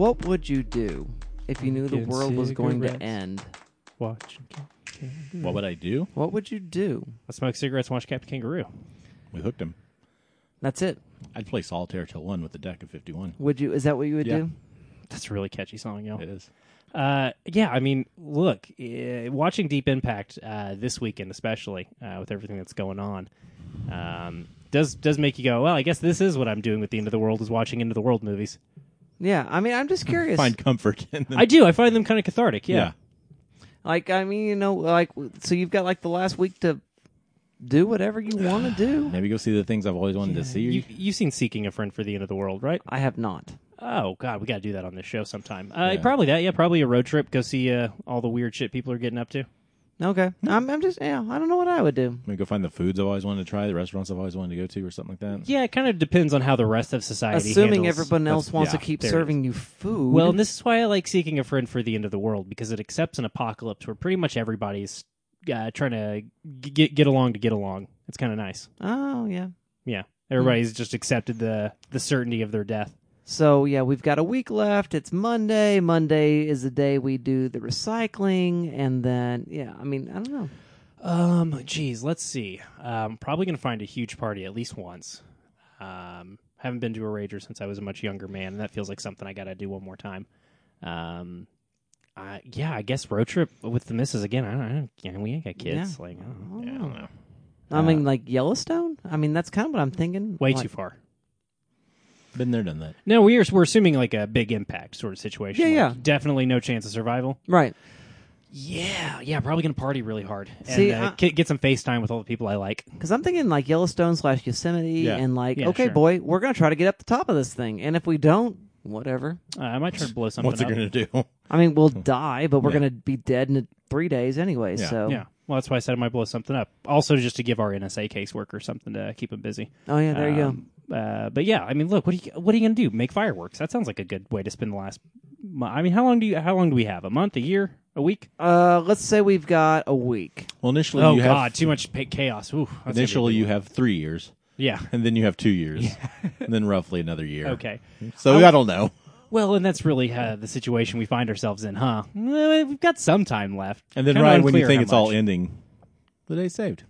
So, what would you do if you knew the Get world was going to cigarettes. end? Watch. What would I do? What would you do? I smoke cigarettes and watch Captain Kangaroo. We hooked him. That's it. I'd play solitaire till one with the deck of fifty-one. Would you? Is that what you would Yeah. do? That's a really catchy song, yo. It is. Uh, yeah, I mean, look, uh, watching Deep Impact uh, this weekend, especially uh, with everything that's going on, um, does does make you go, well, I guess this is what I'm doing with the end of the world is watching end of the world movies. Yeah. I mean, I'm just curious. Find comfort in them. I do. I find them kind of cathartic. Yeah. Like, I mean, you know, like, so you've got like the last week to do whatever you want to do. Maybe go see the things I've always wanted to see. You you've seen Seeking a Friend for the End of the World, right? I have not. Oh God, we got to do that on this show sometime. Uh, Yeah. Probably that. Yeah, probably a road trip. Go see uh, all the weird shit people are getting up to. Okay. I'm, I'm just, yeah, I don't know what I would do. Maybe go find the foods I've always wanted to try, the restaurants I've always wanted to go to, or something like that. Yeah, it kind of depends on how the rest of society. Assuming handles- everyone else wants yeah, to keep there it serving you food. Well, and this is why I like Seeking a Friend for the End of the World because it accepts an apocalypse where pretty much everybody's uh, trying to g- get get along to get along. It's kind of nice. oh, yeah. Yeah, everybody's just accepted the the certainty of their death. So yeah, we've got a week left. It's Monday. Monday is the day we do the recycling, and then yeah, I mean, I don't know. Um, geez, let's see. Um, probably gonna find a huge party at least once. Um, haven't been to a rager since I was a much younger man, and that feels like something I gotta do one more time. Um, I, yeah, I guess road trip with the missus again. I don't, I don't yeah, we ain't got kids. Like, I don't know. Yeah, I don't know. I mean, like Yellowstone. I mean, that's kind of what I'm thinking. way Like- too far. Been there, done that. No, we're we're assuming like a big impact sort of situation. Yeah, Like, yeah. Definitely no chance of survival. Right. Yeah, yeah, probably gonna party really hard and See, uh, I- get, get some FaceTime with all the people I like. Because I'm thinking like Yellowstone slash Yosemite, Yeah. and like, Yeah, okay, sure. boy, we're gonna try to get up the top of this thing, and if we don't, whatever. Uh, I might try to blow something What's it up. going to do? I mean, we'll die, but we're Yeah. gonna be dead in three days anyway. Yeah. So, Yeah, well, that's why I said I might blow something up. Also, just to give our NSA caseworker something to keep him busy. oh yeah, there you go. Uh, but yeah, I mean, look, what are you what are you gonna do? Make fireworks? That sounds like a good way to spend the last. mo- I mean, how long do you how long do we have? A month? A year? A week? Uh, let's say we've got a week. Well, initially Oh you God, have too much pa- chaos. Ooh, that's gonna be a initially big you one. have three years, yeah. and then you have two years, and then roughly another year. Okay. So I don't know. Well, and that's really uh, the situation we find ourselves in, huh? We've got some time left. And then Kinda right when you unclear think how it's all much. ending, the day saved.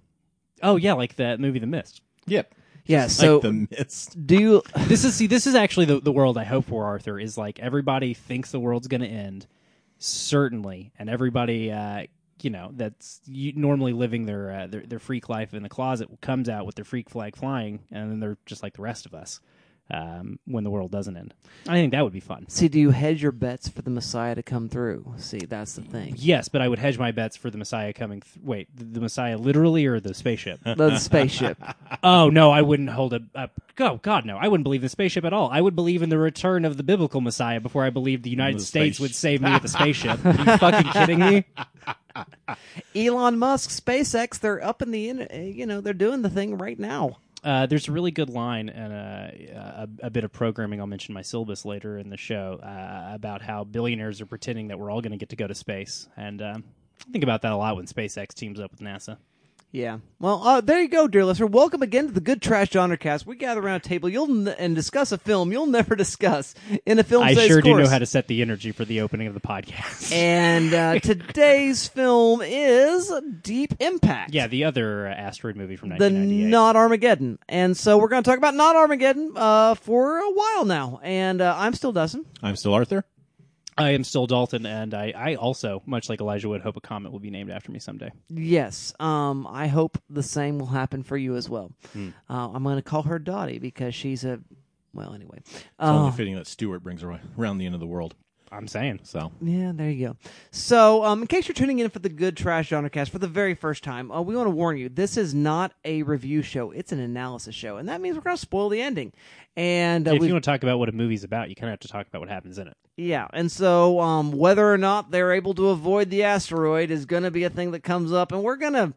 Oh yeah, like that movie The Mist. Yep. Yeah. So, like the mist. do you? This is see, this is actually the the world I hope for. Arthur is like everybody thinks the world's going to end, certainly, and everybody, uh, you know, that's normally living their, uh, their their freak life in the closet comes out with their freak flag flying, and then they're just like the rest of us um, when the world doesn't end. I think that would be fun. See, do you hedge your bets for the Messiah to come through? See, that's the thing. Yes, but I would hedge my bets for the Messiah coming. Th- wait, the, the Messiah literally or the spaceship? The spaceship. oh no, I wouldn't hold a, up. Oh God, no, I wouldn't believe in the spaceship at all. I would believe in the return of the biblical Messiah before I believed the United The States space- would save me with a spaceship. Are you fucking kidding me? Elon Musk, SpaceX, they're up in the, you know, they're doing the thing right now. Uh, there's a really good line and uh, a, a bit of programming. I'll mention my syllabus later in the show uh, about how billionaires are pretending that we're all going to get to go to space, and um, I think about that a lot when SpaceX teams up with NASA. Yeah. Well, uh, there you go, dear listener. Welcome again to the Good Trash Genre Cast. We gather around a table you'll n- and discuss a film you'll never discuss in a film. I Says sure do know how to set the energy for the opening of the podcast. And uh, today's film is Deep Impact. yeah, the other uh, asteroid movie from the 1998. not Armageddon. And so we're going to talk about not Armageddon uh, for a while now. And uh, I'm still Dustin. I'm still Arthur. I am still Dalton, and I, I also, much like Elijah Wood, hope a comet will be named after me someday. Yes. Um, I hope the same will happen for you as well. Hmm. Uh, I'm going to call her Dottie because she's a. Well, anyway. It's Uh, only fitting that Stewart brings ar- around the end of the world. I'm saying. So Yeah, there you go. So, um, in case you're tuning in for the Good Trash Genre Cast for the very first time, uh, we want to warn you: this is not a review show; it's an analysis show, and that means we're going to spoil the ending. And uh, if you want to talk about what a movie's about, you kind of have to talk about what happens in it. yeah, and so um, whether or not they're able to avoid the asteroid is going to be a thing that comes up, and we're going to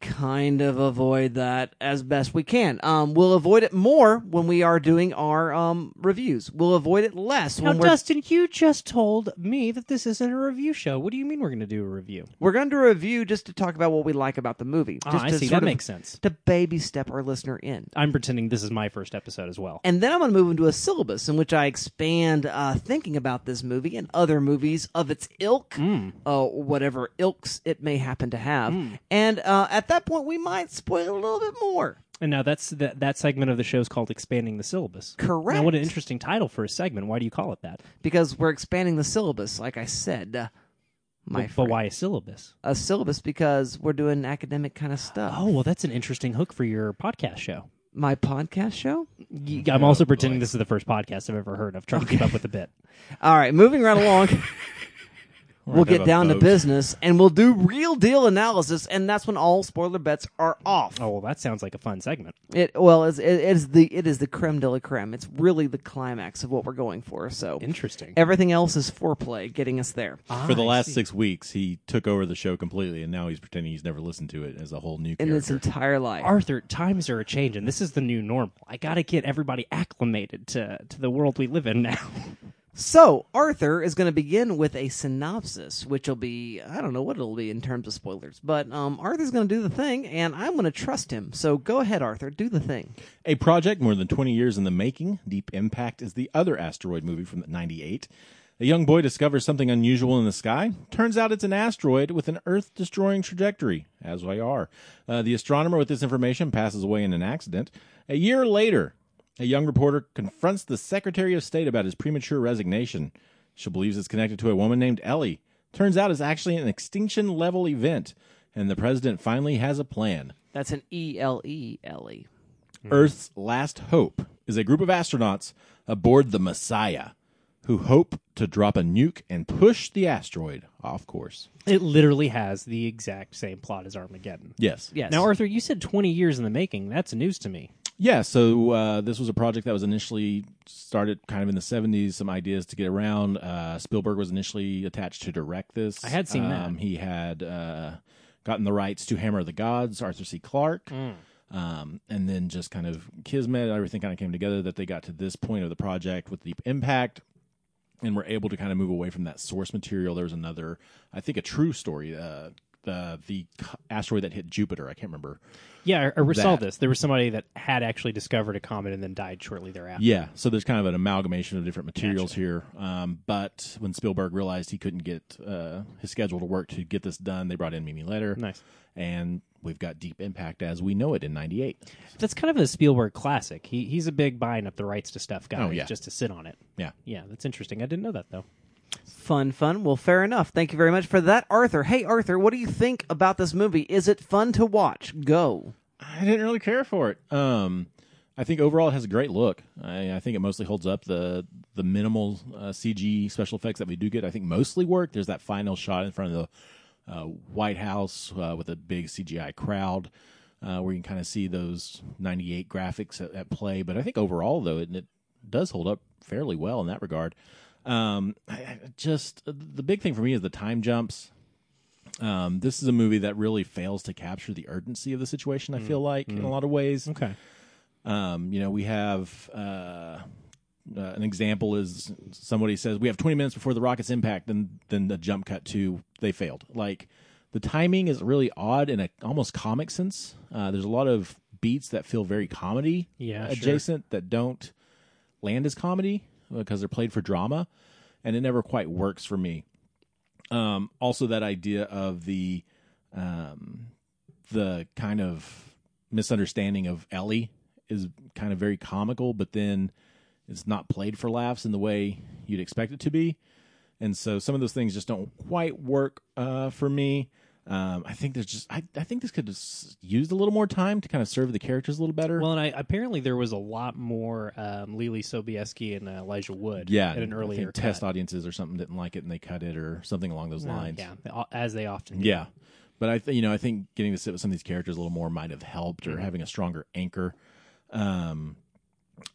kind of avoid that as best we can. Um, we'll avoid it more when we are doing our um, reviews. We'll avoid it less Now, when we're Dustin, you just told me that this isn't a review show. What do you mean we're going to do a review? we're going to do a review just to talk about what we like about the movie. Ah, Just I to see. That makes sense. To baby step our listener in. I'm pretending this is my first episode as well. And then I'm going to move into a syllabus in which I expand uh, thinking about this movie and other movies of its ilk, uh, whatever ilks it may happen to have. And uh, at that point, we might spoil a little bit more. And now that's that that segment of the show is called expanding the syllabus. Correct. Now, what an interesting title for a segment. Why do you call it that? because we're expanding the syllabus, like I said. Uh, my but, but friend. why a syllabus? a syllabus? Because we're doing academic kind of stuff. Oh, well, that's an interesting hook for your podcast show. My podcast show? Y- I'm also pretending this is the first podcast I've ever heard of, trying to keep up with the bit. All right, moving right along. we'll get down to business and we'll do real deal analysis, and that's when all spoiler bets are off. Oh, well, that sounds like a fun segment. It well, it's, it, it is the it is the creme de la creme. It's really the climax of what we're going for. So Interesting. everything else is foreplay, getting us there. For the Ah, I last see. six weeks, he took over the show completely, and now he's pretending he's never listened to it as a whole new In its character. entire life, Arthur, times are a changing. This is the new normal. I got to get everybody acclimated to to the world we live in now. So, Arthur is going to begin with a synopsis, which will be, I don't know what it'll be in terms of spoilers, but um, Arthur's going to do the thing, and I'm going to trust him. So, go ahead, Arthur, do the thing. A project more than 20 years in the making, Deep Impact is the other asteroid movie from 98. A young boy discovers something unusual in the sky. Turns out it's an asteroid with an Earth destroying trajectory, as we are. Uh, the astronomer with this information passes away in an accident. A year later, a young reporter confronts the Secretary of State about his premature resignation. She believes it's connected to a woman named Ellie. Turns out it's actually an extinction level event, and the president finally has a plan. That's an E L E L E. Earth's last hope is a group of astronauts aboard the Messiah who hope to drop a nuke and push the asteroid off course. It literally has the exact same plot as Armageddon. Yes. Yes. Now, Arthur, you said 20 years in the making. That's news to me. Yeah, so uh, this was a project that was initially started kind of in the 70s, some ideas to get around. Uh, Spielberg was initially attached to direct this. I had seen that. um, He had uh, gotten the rights to Hammer of the Gods, Arthur C. Clarke. Mm. Um, and then just kind of kismet, everything kind of came together that they got to this point of the project with Deep Impact and were able to kind of move away from that source material. There was another, I think, a true story. Uh, the the asteroid that hit Jupiter. I can't remember. Yeah, I, I saw this. There was somebody that had actually discovered a comet and then died shortly thereafter. Yeah, so there's kind of an amalgamation of different materials here. Um, but when Spielberg realized he couldn't get uh, his schedule to work to get this done, they brought in Mimi Leder. Nice. And we've got Deep Impact as we know it in '98. That's kind of a Spielberg classic. He he's a big buying up the rights to stuff guy Oh, yeah. just to sit on it. Yeah. Yeah, that's interesting. I didn't know that though. Fun, fun. Well, fair enough. Thank you very much for that, Arthur. Hey, Arthur, what do you think about this movie? Is it fun to watch? Go. I didn't really care for it. Um, I think overall it has a great look. I, I think it mostly holds up. The the minimal uh, CG special effects that we do get, I think, mostly work. There's that final shot in front of the uh, White House uh, with a big CGI crowd, uh, where you can kind of see those '98 graphics at, at play. But I think overall, though, it, it does hold up fairly well in that regard. Um, I, I just the big thing for me is the time jumps. Um, this is a movie that really fails to capture the urgency of the situation. I feel like in a lot of ways. Okay. Um, you know, we have uh, uh, an example is somebody says we have 20 minutes before the rocket's impact, and then the jump cut to they failed. Like the timing is really odd in a almost comic sense. Uh, there's a lot of beats that feel very comedy Yeah, sure. adjacent that don't land as comedy because they're played for drama, and it never quite works for me. Um, also, that idea of the um, the kind of misunderstanding of Ellie is kind of very comical, but then it's not played for laughs in the way you'd expect it to be. And so some of those things just don't quite work uh, for me. Um, I think there's just I, I think this could have used a little more time to kind of serve the characters a little better. Well, and I, apparently there was a lot more um, Leelee Sobieski and uh, Elijah Wood. yeah, in an earlier test audiences or something didn't like it and they cut it or something along those Uh, lines. yeah, as they often do. Yeah. But I think you know, I think getting to sit with some of these characters a little more might have helped or having a stronger anchor. Um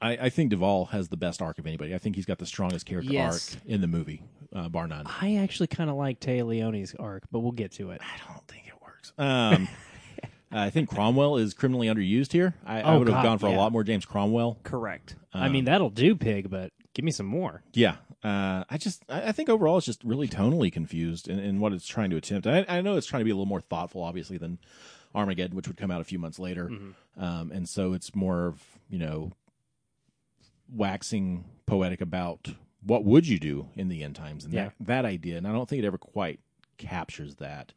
I, I think Duvall has the best arc of anybody. I think he's got the strongest character Yes. arc in the movie, uh, bar none. I actually kind of like Téa Leoni's arc, but we'll get to it. I don't think it works. Um, I think Cromwell is criminally underused here. I, I Oh, would have gone for a lot more James Cromwell. Correct. I mean, that'll do, pig, but give me some more. Yeah, uh, I just I, I think overall it's just really tonally confused in, in what it's trying to attempt. I, I know it's trying to be a little more thoughtful, obviously, than Armageddon, which would come out a few months later, um, and so it's more of you know waxing poetic about what would you do in the end times and Yeah. that that idea. And I don't think it ever quite captures that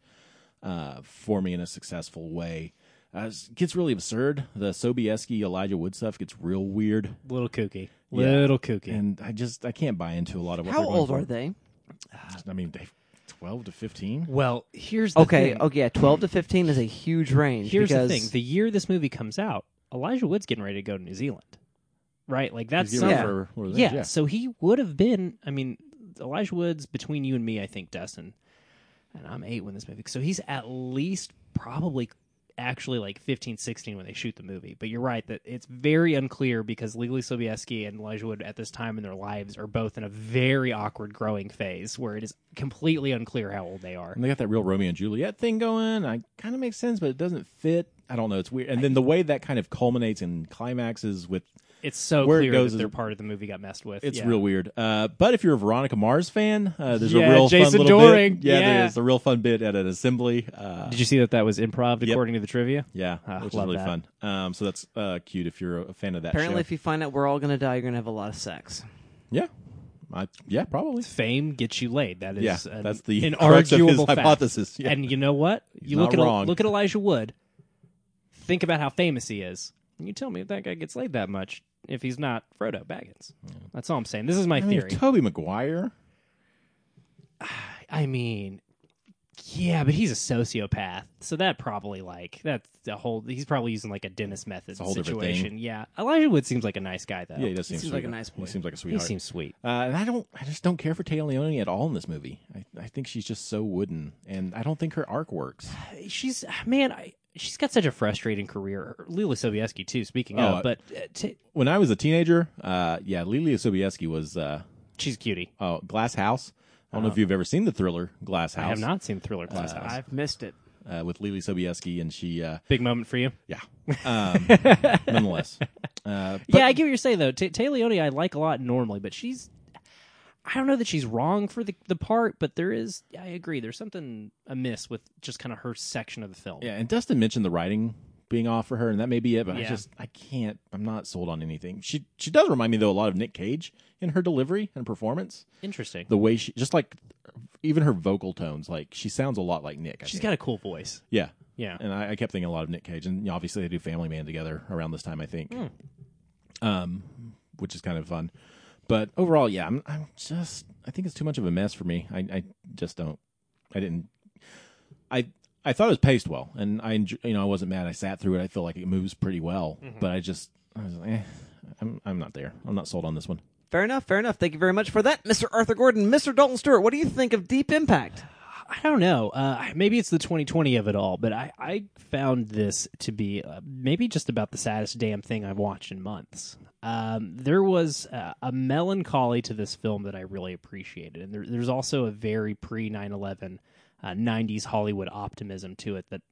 uh, for me in a successful way. Uh, it gets really absurd. The Sobieski Elijah Wood stuff gets real weird, Little kooky. Yeah. Little kooky. and I just I can't buy into a lot of what. How they're going old for. are they? I mean, they twelve to fifteen. well, here's the Okay, thing. okay, yeah, twelve to fifteen is a huge range. Here's because the thing: the year this movie comes out, Elijah Wood's getting ready to go to New Zealand, right? Like that's some- Lord yeah, yeah. So he would have been. I mean, Elijah Wood's between you and me. I think Dustin, and I'm eight when this movie. So he's at least probably actually like 15, 16 when they shoot the movie. But you're right that it's very unclear because Leelee Sobieski and Elijah Wood at this time in their lives are both in a very awkward growing phase where it is completely unclear how old they are. And they got that real Romeo and Juliet thing going. I kind of makes sense, but it doesn't fit. I don't know. It's weird. And then the way that kind of culminates and climaxes with It's so Where it clear goes that is- their part of the movie got messed with. it's Yeah. real weird. Uh, but if you're a Veronica Mars fan, uh, there's Yeah, a real Jason fun little Dohring. bit. Yeah, Yeah. there's a real fun bit at an assembly. Uh, Did you see that that was improv according to the trivia? yeah, Ah, which is really that. fun. Um, so that's uh, cute if you're a fan of that. apparently, show. if you find out we're all gonna die, you're gonna have a lot of sex. yeah, I, yeah, probably. Fame gets you laid. That is Yeah, an, that's the an crux of his arguable fact. hypothesis. Yeah. And you know what? You not look at wrong. look at Elijah Wood. Think about how famous he is. And you tell me if that guy gets laid that much if he's not Frodo Baggins. That's all I'm saying. This is my I mean, theory. Tobey Maguire. I mean, yeah, but he's a sociopath, so that probably like that's a whole. He's probably using like a Dennis method a whole different thing. situation. Yeah, Elijah Wood seems like a nice guy though. Yeah, he does seem seems sweet. like a nice boy. He seems like a sweetheart. he sweetheart. seems sweet. Uh, and I don't, I just don't care for Taylor Leone at all in this movie. I, I think she's just so wooden, and I don't think her arc works. She's man, I, she's got such a frustrating career. Leelee Sobieski too. Speaking Oh, of, but uh, t- When I was a teenager, uh, yeah, Leelee Sobieski was uh, she's a cutie. oh, Glass House. I don't know if you've ever seen the thriller Glass House. I have not seen Thriller Class House. I've missed it. Uh, with Leelee Sobieski, and she, uh, Big moment for you. yeah, um, nonetheless. Uh, but yeah, I get what you're saying though. T- Téa Leoni, I like a lot normally, but she's. I don't know that she's wrong for the the part, but there is. I agree. There's something amiss with just kind of her section of the film. Yeah, and Dustin mentioned the writing being off for her, and that may be it. But I just I can't. I'm not sold on anything. She she does remind me though a lot of Nick Cage in her delivery and performance. Interesting. The way she just like even her vocal tones, like she sounds a lot like Nick. I She's think. got a cool voice. yeah. Yeah. And I, I kept thinking a lot of Nick Cage, and obviously they do Family Man together around this time, I think, um, which is kind of fun. But overall, yeah, I'm, I'm just I think it's too much of a mess for me. I, I just don't. I didn't. I I thought it was paced well, and I you know I wasn't mad. I sat through it. I feel like it moves pretty well, but I just I was like, eh, I'm I'm not there. I'm not sold on this one. Fair enough. Fair enough. Thank you very much for that, Mr. Arthur Gordon, Mr. Dalton Stewart. What do you think of Deep Impact? I don't know. Uh, maybe it's the 2020 of it all, but I, I found this to be uh, maybe just about the saddest damn thing I've watched in months. Um, there was uh, a melancholy to this film that I really appreciated, and there, there's also a very pre 9 11 uh, 90s Hollywood optimism to it that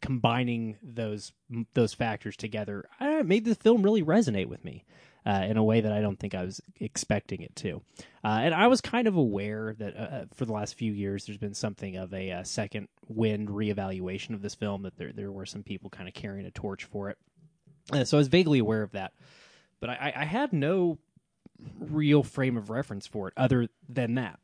combining those those factors together I made the film really resonate with me uh, in a way that I don't think I was expecting it to. Uh, and I was kind of aware that uh, for the last few years, there's been something of a uh, second wind reevaluation of this film. That there there were some people kind of carrying a torch for it. Uh, so I was vaguely aware of that, but I, I had no real frame of reference for it other than that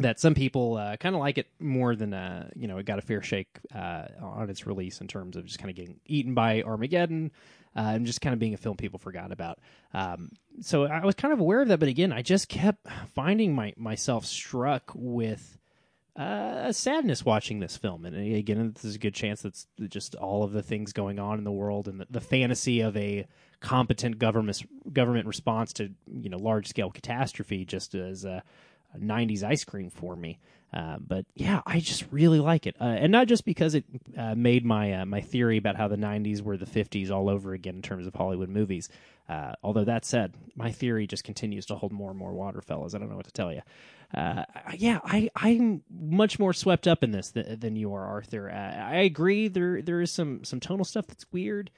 that some people uh, kind of like it more than uh, you know it got a fair shake uh, on its release in terms of just kind of getting eaten by Armageddon uh, and just kind of being a film people forgot about. Um, so I was kind of aware of that, but again, I just kept finding my myself struck with uh, sadness watching this film. And again, this is a good chance that's just all of the things going on in the world and the, the fantasy of a competent government government response to you know large scale catastrophe just as a, a 90s ice cream for me. Uh, but yeah, I just really like it, uh, and not just because it uh, made my uh, my theory about how the '90s were the '50s all over again in terms of Hollywood movies. Uh, although that said, my theory just continues to hold more and more water, fellas. I don't know what to tell you. yeah, I I'm much more swept up in this th- than you are, Arthur. I agree there there is some some tonal stuff that's weird.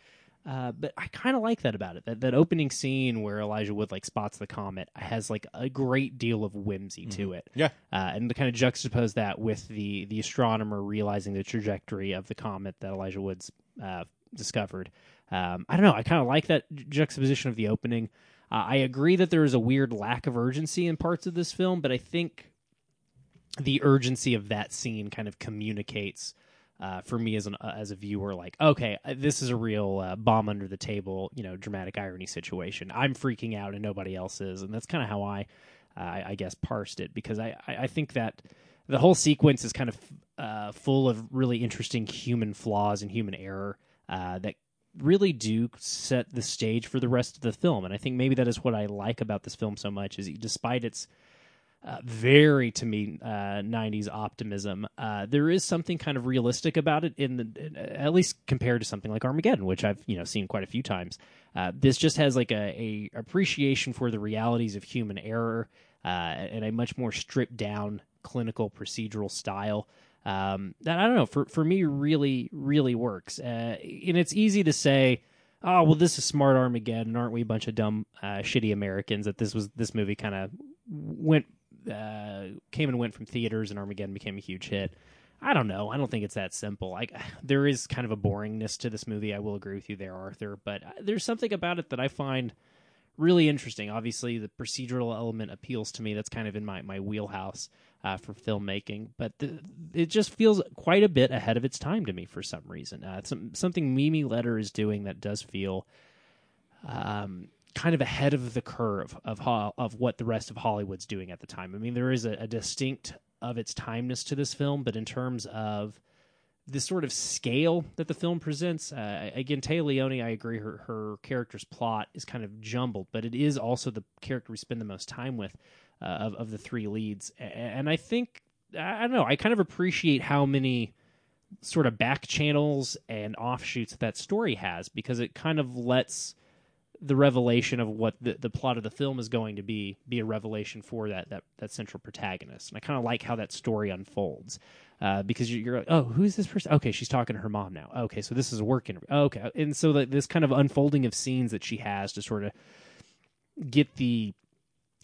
Uh, but I kind of like that about it. That that opening scene where Elijah Wood like spots the comet has like a great deal of whimsy to it. Yeah. Uh, and to kind of juxtapose that with the the astronomer realizing the trajectory of the comet that Elijah Woods uh, discovered. Um, I don't know. I kind of like that ju- juxtaposition of the opening. Uh, I agree that there is a weird lack of urgency in parts of this film, but I think the urgency of that scene kind of communicates uh, for me as an uh, as a viewer, like, okay, uh, this is a real uh, bomb under the table, you know, dramatic irony situation. I'm freaking out and nobody else is, and that's kind of how I, uh, I, guess, parsed it because I, I, think that the whole sequence is kind of uh, full of really interesting human flaws and human error that really do set the stage for the rest of the film, and I think maybe that is what I like about this film so much is despite its uh, very to me uh, 90s optimism. Uh, there is something kind of realistic about it in the in- at least compared to something like armageddon which i've you know seen quite a few times. Uh, this just has like a, a appreciation for the realities of human error uh, and a much more stripped down clinical procedural style um, that i don't know for, for me really really works. Uh, and it's easy to say oh well this is smart armageddon. Aren't we a bunch of dumb uh, shitty americans that this was this movie kind of went uh, came and went from theaters and armageddon became a huge hit. I don't know. I don't think it's that simple. Like there is kind of a boringness to this movie. I will agree with you there arthur. But uh, there's something about it that i find really interesting. Obviously the procedural element appeals to me. That's kind of in my, my wheelhouse uh, for filmmaking. But the, it just feels quite a bit ahead of its time to me for some reason. Uh, some, something Mimi Leder is doing that does feel um, kind of ahead of the curve of ho- of what the rest of Hollywood's doing at the time. I mean, there is a, a distinct of its timeness to this film, but in terms of the sort of scale that the film presents, uh, again, Téa Leoni, I agree, her her character's plot is kind of jumbled, but it is also the character we spend the most time with uh, of of the three leads, and I think I don't know, I kind of appreciate how many sort of back channels and offshoots that story has because it kind of lets the revelation of what the, the plot of the film is going to be be a revelation for that that, that central protagonist and i kind of like how that story unfolds uh, because you're, you're like oh who's this person okay she's talking to her mom now okay so this is a work interview okay and so that this kind of unfolding of scenes that she has to sort of get the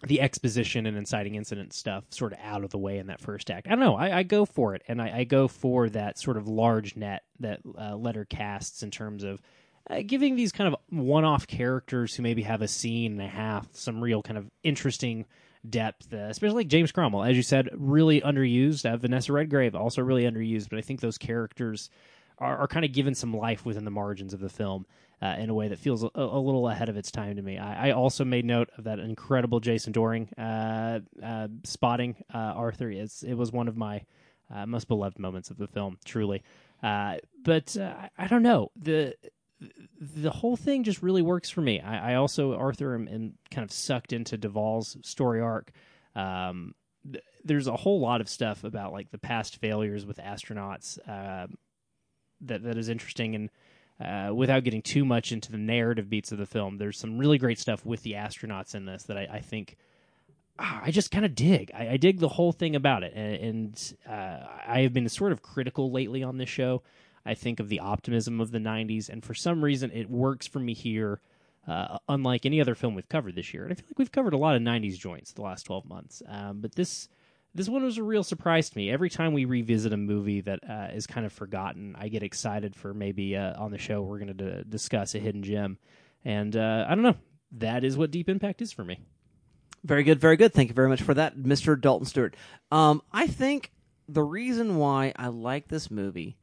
the exposition and inciting incident stuff sort of out of the way in that first act. I don't know. I, I go for it, and I, I go for that sort of large net that uh, Leder casts in terms of uh, giving these kind of one-off characters who maybe have a scene and a half some real kind of interesting depth, uh, especially like James Cromwell, as you said, really underused. Uh, Vanessa Redgrave also really underused, but I think those characters are, are kind of given some life within the margins of the film uh, in a way that feels a, a little ahead of its time to me. I, I also made note of that incredible Jason Dohring uh, uh, spotting uh, Arthur. It's, it was one of my most beloved moments of the film, truly. But I don't know the the whole thing just really works for me. I, I also Arthur am, am kind of sucked into Duvall's story arc. Um, th- there's a whole lot of stuff about like the past failures with astronauts uh, that that is interesting and. Uh, without getting too much into the narrative beats of the film, there's some really great stuff with the astronauts in this that I, I think ah, I just kind of dig. I, I dig the whole thing about it, and, and uh, I have been sort of critical lately on this show. I think of the optimism of the '90s, and for some reason, it works for me here. Uh, unlike any other film we've covered this year, and I feel like we've covered a lot of '90s joints the last 12 months, um, but this this one was a real surprise to me. Every time we revisit a movie that uh, is kind of forgotten, I get excited for maybe uh, on the show we're going to d- discuss a hidden gem, and uh, I don't know. That is what Deep Impact is for me. Very good, very good. Thank you very much for that, Mr. Dalton Stewart. Um, I think the reason why I like this movie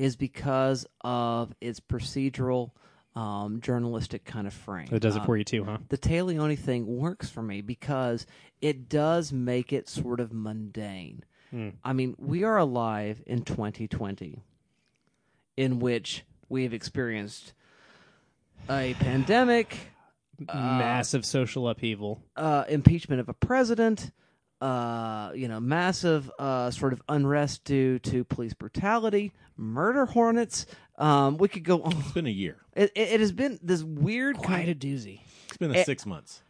is because of its procedural, um, journalistic kind of frame. That does it for you too, huh? the Téa Leoni thing works for me because it does make it sort of mundane. Hmm. I mean, we are alive in 2020, in which we have experienced a pandemic, Massive social upheaval. uh, impeachment of a president, uh, you know, massive uh, sort of unrest due to police brutality, murder hornets. Um, we could go on. It's been a year. It, it, it has been this weird Quite kind a doozy. It's been Eh, six months.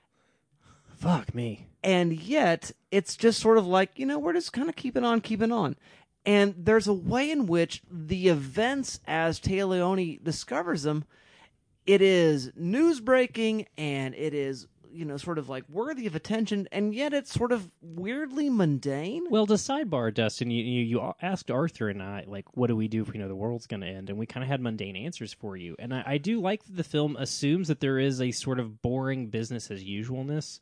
Fuck me. and yet it's just sort of like you know we're just kind of keeping on keeping on and there's a way in which the events as Téa Leoni discovers them it is news breaking and it is you know sort of like worthy of attention and yet it's sort of weirdly mundane Well, to sidebar, Dustin, you, you you asked Arthur and I like, what do we do if we know the world's going to end? And we kind of had mundane answers for you. And I, I do like that the film assumes that there is a sort of boring business as usualness.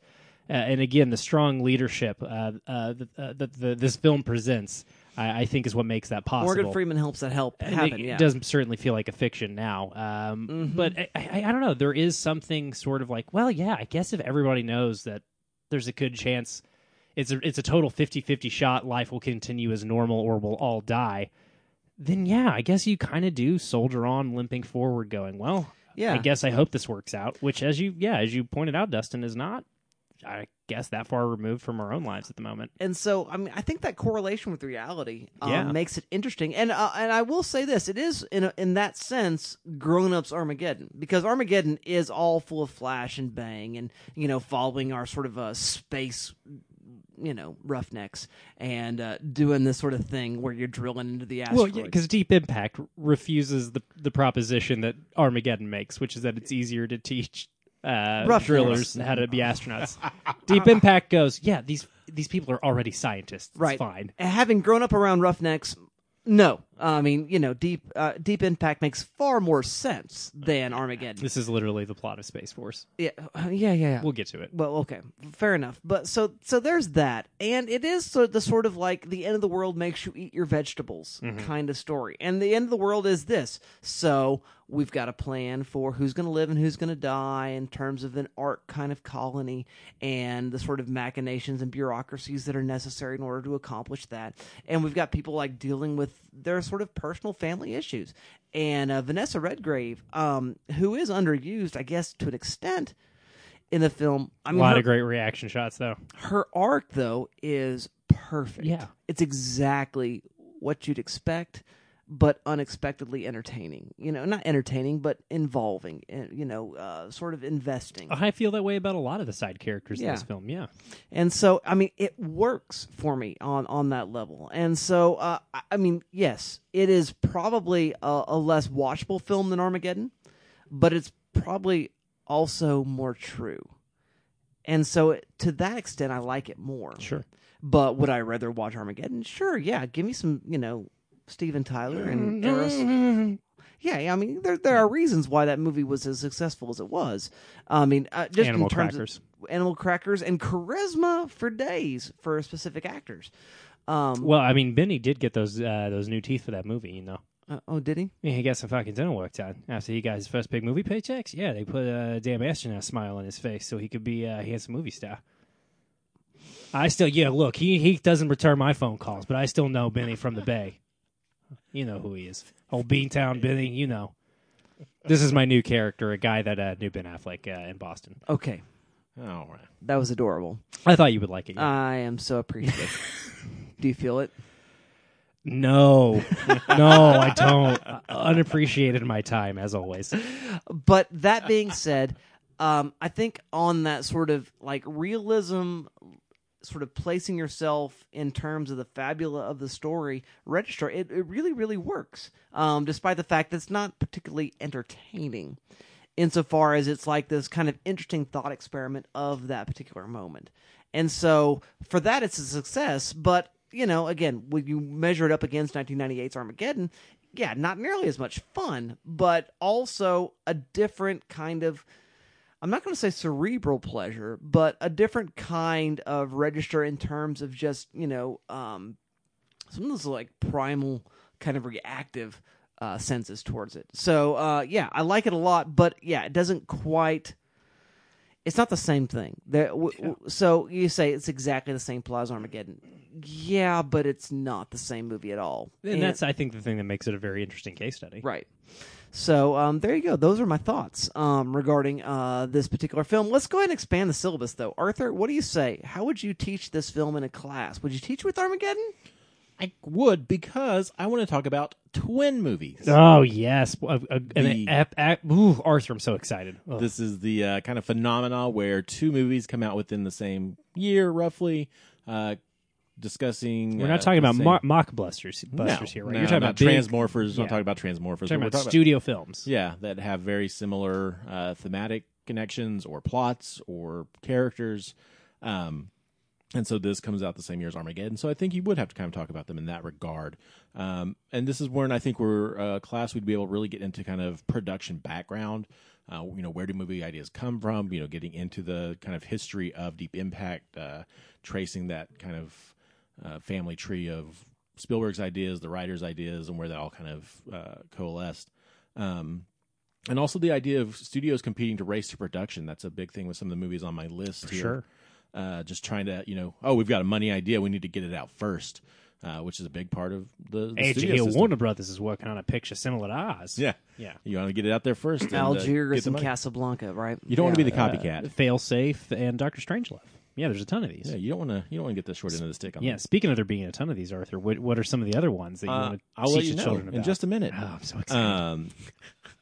Uh, and again, the strong leadership uh, uh, that, uh, this film presents, I, I think, is what makes that possible. Morgan Freeman helps that help happen it, yeah it does certainly feel like a fiction now. Um, But I, I, I don't know. There is something sort of like, well, yeah, I guess if everybody knows that there's a good chance it's a, it's a total 50-50 shot life will continue as normal or we'll all die, then yeah, I guess you kind of do soldier on limping forward going, well, Yeah. I guess I hope this works out, which as you yeah, as you pointed out Dustin is not I guess that far removed from our own lives at the moment. and so I mean I think that correlation with reality um, Yeah. makes it interesting. And uh, and I will say this: it is in a, in that sense grown ups Armageddon because Armageddon is all full of flash and bang and you know following our sort of uh, space. You know, roughnecks and uh, doing this sort of thing where you're drilling into the Well, yeah, because Deep Impact refuses the the proposition that Armageddon makes, which is that it's easier to teach uh, Rough drillers how to be astronauts. Deep Impact goes, yeah, these these people are already scientists. It's right. fine. Having grown up around roughnecks, no. I mean, you know, deep uh, deep impact makes far more sense than Armageddon. This is literally the plot of Space Force. Yeah, uh, yeah, yeah. yeah. We'll get to it. Well, okay, fair enough. But so so there's that, and it is so the sort of like the end of the world makes you eat your vegetables kind of story. And the end of the world is this. So we've got a plan for who's going to live and who's going to die in terms of an arc kind of colony and the sort of machinations and bureaucracies that are necessary in order to accomplish that. And we've got people like dealing with their sort of personal family issues. And uh, Vanessa Redgrave, um, who is underused, I guess, to an extent in the film. I A mean, a lot her, of great reaction shots, though. her arc though is perfect. Yeah. it's exactly what you'd expect, but unexpectedly entertaining. You know, not entertaining, but involving. uh, You know, uh, sort of investing. I feel that way about a lot of the side characters in this film. Yeah. And so, I mean, it works for me on on that level. And so, uh, I- I mean, yes, it is probably a, a less watchable film than Armageddon, but it's probably also more true. And so, it, to that extent, I like it more. Sure. But would I rather watch Armageddon? Sure, yeah. Give me some, you know, Steven Tyler and Eros. Yeah, I mean, there there are reasons why that movie was as successful as it was. I mean, uh, just Animal in terms crackers. of animal crackers and charisma for days for specific actors. Um, Well, I mean, Benny did get those uh, those new teeth for that movie. You know. uh, oh, did he? Yeah, he got some fucking dental work done after he got his first big movie paychecks. Yeah, they put a damn astronaut smile on his face so he could be a handsome movie star. I still, yeah, look, he he doesn't return my phone calls, but I still know Benny from the Bay. You know who he is, old Beantown Benny. You know, this is my new character, a guy that uh, knew Ben Affleck uh, in Boston. Okay, All right. that was adorable. I thought you would like it. yeah. I am so appreciative. Do you feel it? no, no, I don't. Unappreciated my time as always. But that being said, um, I think on that sort of like realism, sort of placing yourself in terms of the fabula of the story register, it, it really, really works. Um, despite the fact that it's not particularly entertaining, insofar as it's like this kind of interesting thought experiment of that particular moment. And so for that, it's a success. But you know, again, when you measure it up against 1998's Armageddon, yeah, not nearly as much fun, but also a different kind of I'm not going to say cerebral pleasure, but a different kind of register in terms of just, you know, um, some of those like primal kind of reactive uh, senses towards it. So, uh, yeah, I like it a lot, but yeah, it doesn't quite. It's not the same thing. There, w- w- so you say it's exactly the same plot as Armageddon. Yeah, but it's not the same movie at all. And that's, I think, the thing that makes it a very interesting case study. Right. So um, there you go. Those are my thoughts um, regarding uh, this particular film. Let's go ahead and expand the syllabus, though. Arthur, what do you say? How would you teach this film in a class? Would you teach with Armageddon? I would because I want to talk about twin movies. Oh yes, a, a, an The- ep, ep, ooh, Arthur, I'm so excited. Ugh. This is the uh, kind of phenomena where two movies come out within the same year, roughly, uh, discussing. We're uh, not talking about mo- mock busters, No, here, right? no, You're talking about big, transmorphers. We're not talking about transmorphers. But talking we're about talking studio films. Yeah, that have very similar uh, thematic connections or plots or characters. Um, and so this comes out the same year as Armageddon. So I think you would have to kind of talk about them in that regard. Um, and this is when I think we're a class we'd be able to really get into kind of production background. Uh, you know, where do movie ideas come from? You know, getting into the kind of history of Deep Impact, uh, tracing that kind of uh, family tree of Spielberg's ideas, the writer's ideas, and where that all kind of uh, coalesced. Um, and also the idea of studios competing to race to production. That's a big thing with some of the movies on my list here. sure. Uh, just trying to, you know, oh, we've got a money idea. We need to get it out first, uh, which is a big part of the, the Age studio system. Warner Brothers is working on a picture similar to ours. Yeah. Yeah. You want to get it out there first. and, uh, Algiers get and. Casablanca, right? You don't want to be the Uh, copycat. Fail Safe and Doctor Strangelove. Yeah, there's a ton of these. yeah, you don't want to. You don't want to get the short end of the stick on Yeah, speaking of there being a ton of these, Arthur, what, what are some of the other ones that you Uh, want to teach let you children about? in just a minute. Oh, I'm so excited. Um,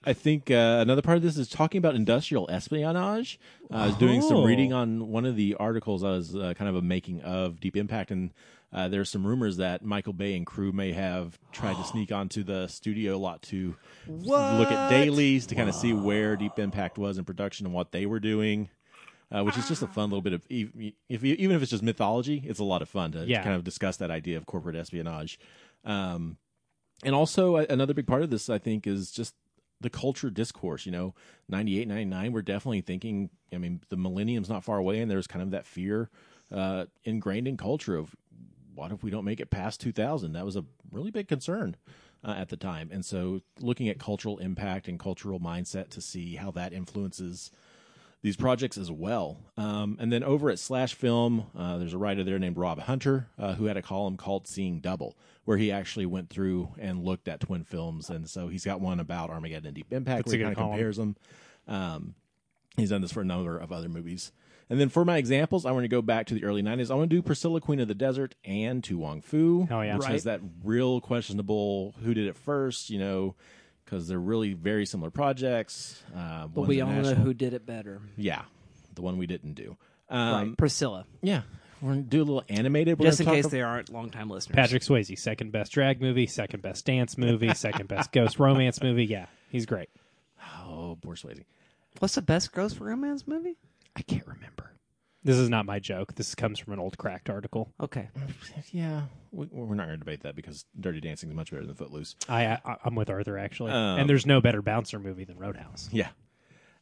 I think uh, another part of this is talking about industrial espionage. Uh, I was doing some Oh. reading on one of the articles. I was uh, kind of a making of Deep Impact, and uh, there's some rumors that Michael Bay and crew may have tried to sneak onto the studio lot to look at dailies to kind of see where Deep Impact was in production and what they were doing. Uh, which is just a fun little bit of if, even if it's just mythology, it's a lot of fun to Yeah. kind of discuss that idea of corporate espionage. Um, and also, uh, another big part of this, I think, is just the culture discourse. You know, 98, 99, we're definitely thinking, I mean, the millennium's not far away, and there's kind of that fear uh, ingrained in culture of what if we don't make it past 2000? That was a really big concern uh, at the time. And so, looking at cultural impact and cultural mindset to see how that influences these projects as well. Um, and then over at Slash Film, uh, there's a writer there named Rob Hunter uh, who had a column called Seeing Double, where he actually went through and looked at twin films. And so he's got one about Armageddon and Deep Impact That's where he kind of compares them. Um, he's done this for a number of other movies. And then for my examples, I want to go back to the early 90s. I want to do Priscilla, Queen of the Desert, and To Wong Foo. Oh, yeah. Which has that real questionable who did it first, you know, because they're really very similar projects. Uh, But we a all know who did it better. yeah, the one we didn't do. Um, right. Priscilla. Yeah, we're gonna do a little animated. We're Just in case talk they aren't longtime listeners. Patrick Swayze, second best drag movie, second best dance movie, second best ghost romance movie. Yeah, he's great. Oh, poor Swayze. What's the best ghost romance movie? I can't remember. This is not my joke. This comes from an old cracked article. Okay. Yeah, we, we're not going to debate that because Dirty Dancing is much better than Footloose. I, I I'm with Arthur actually, Um, and there's no better bouncer movie than Roadhouse. Yeah,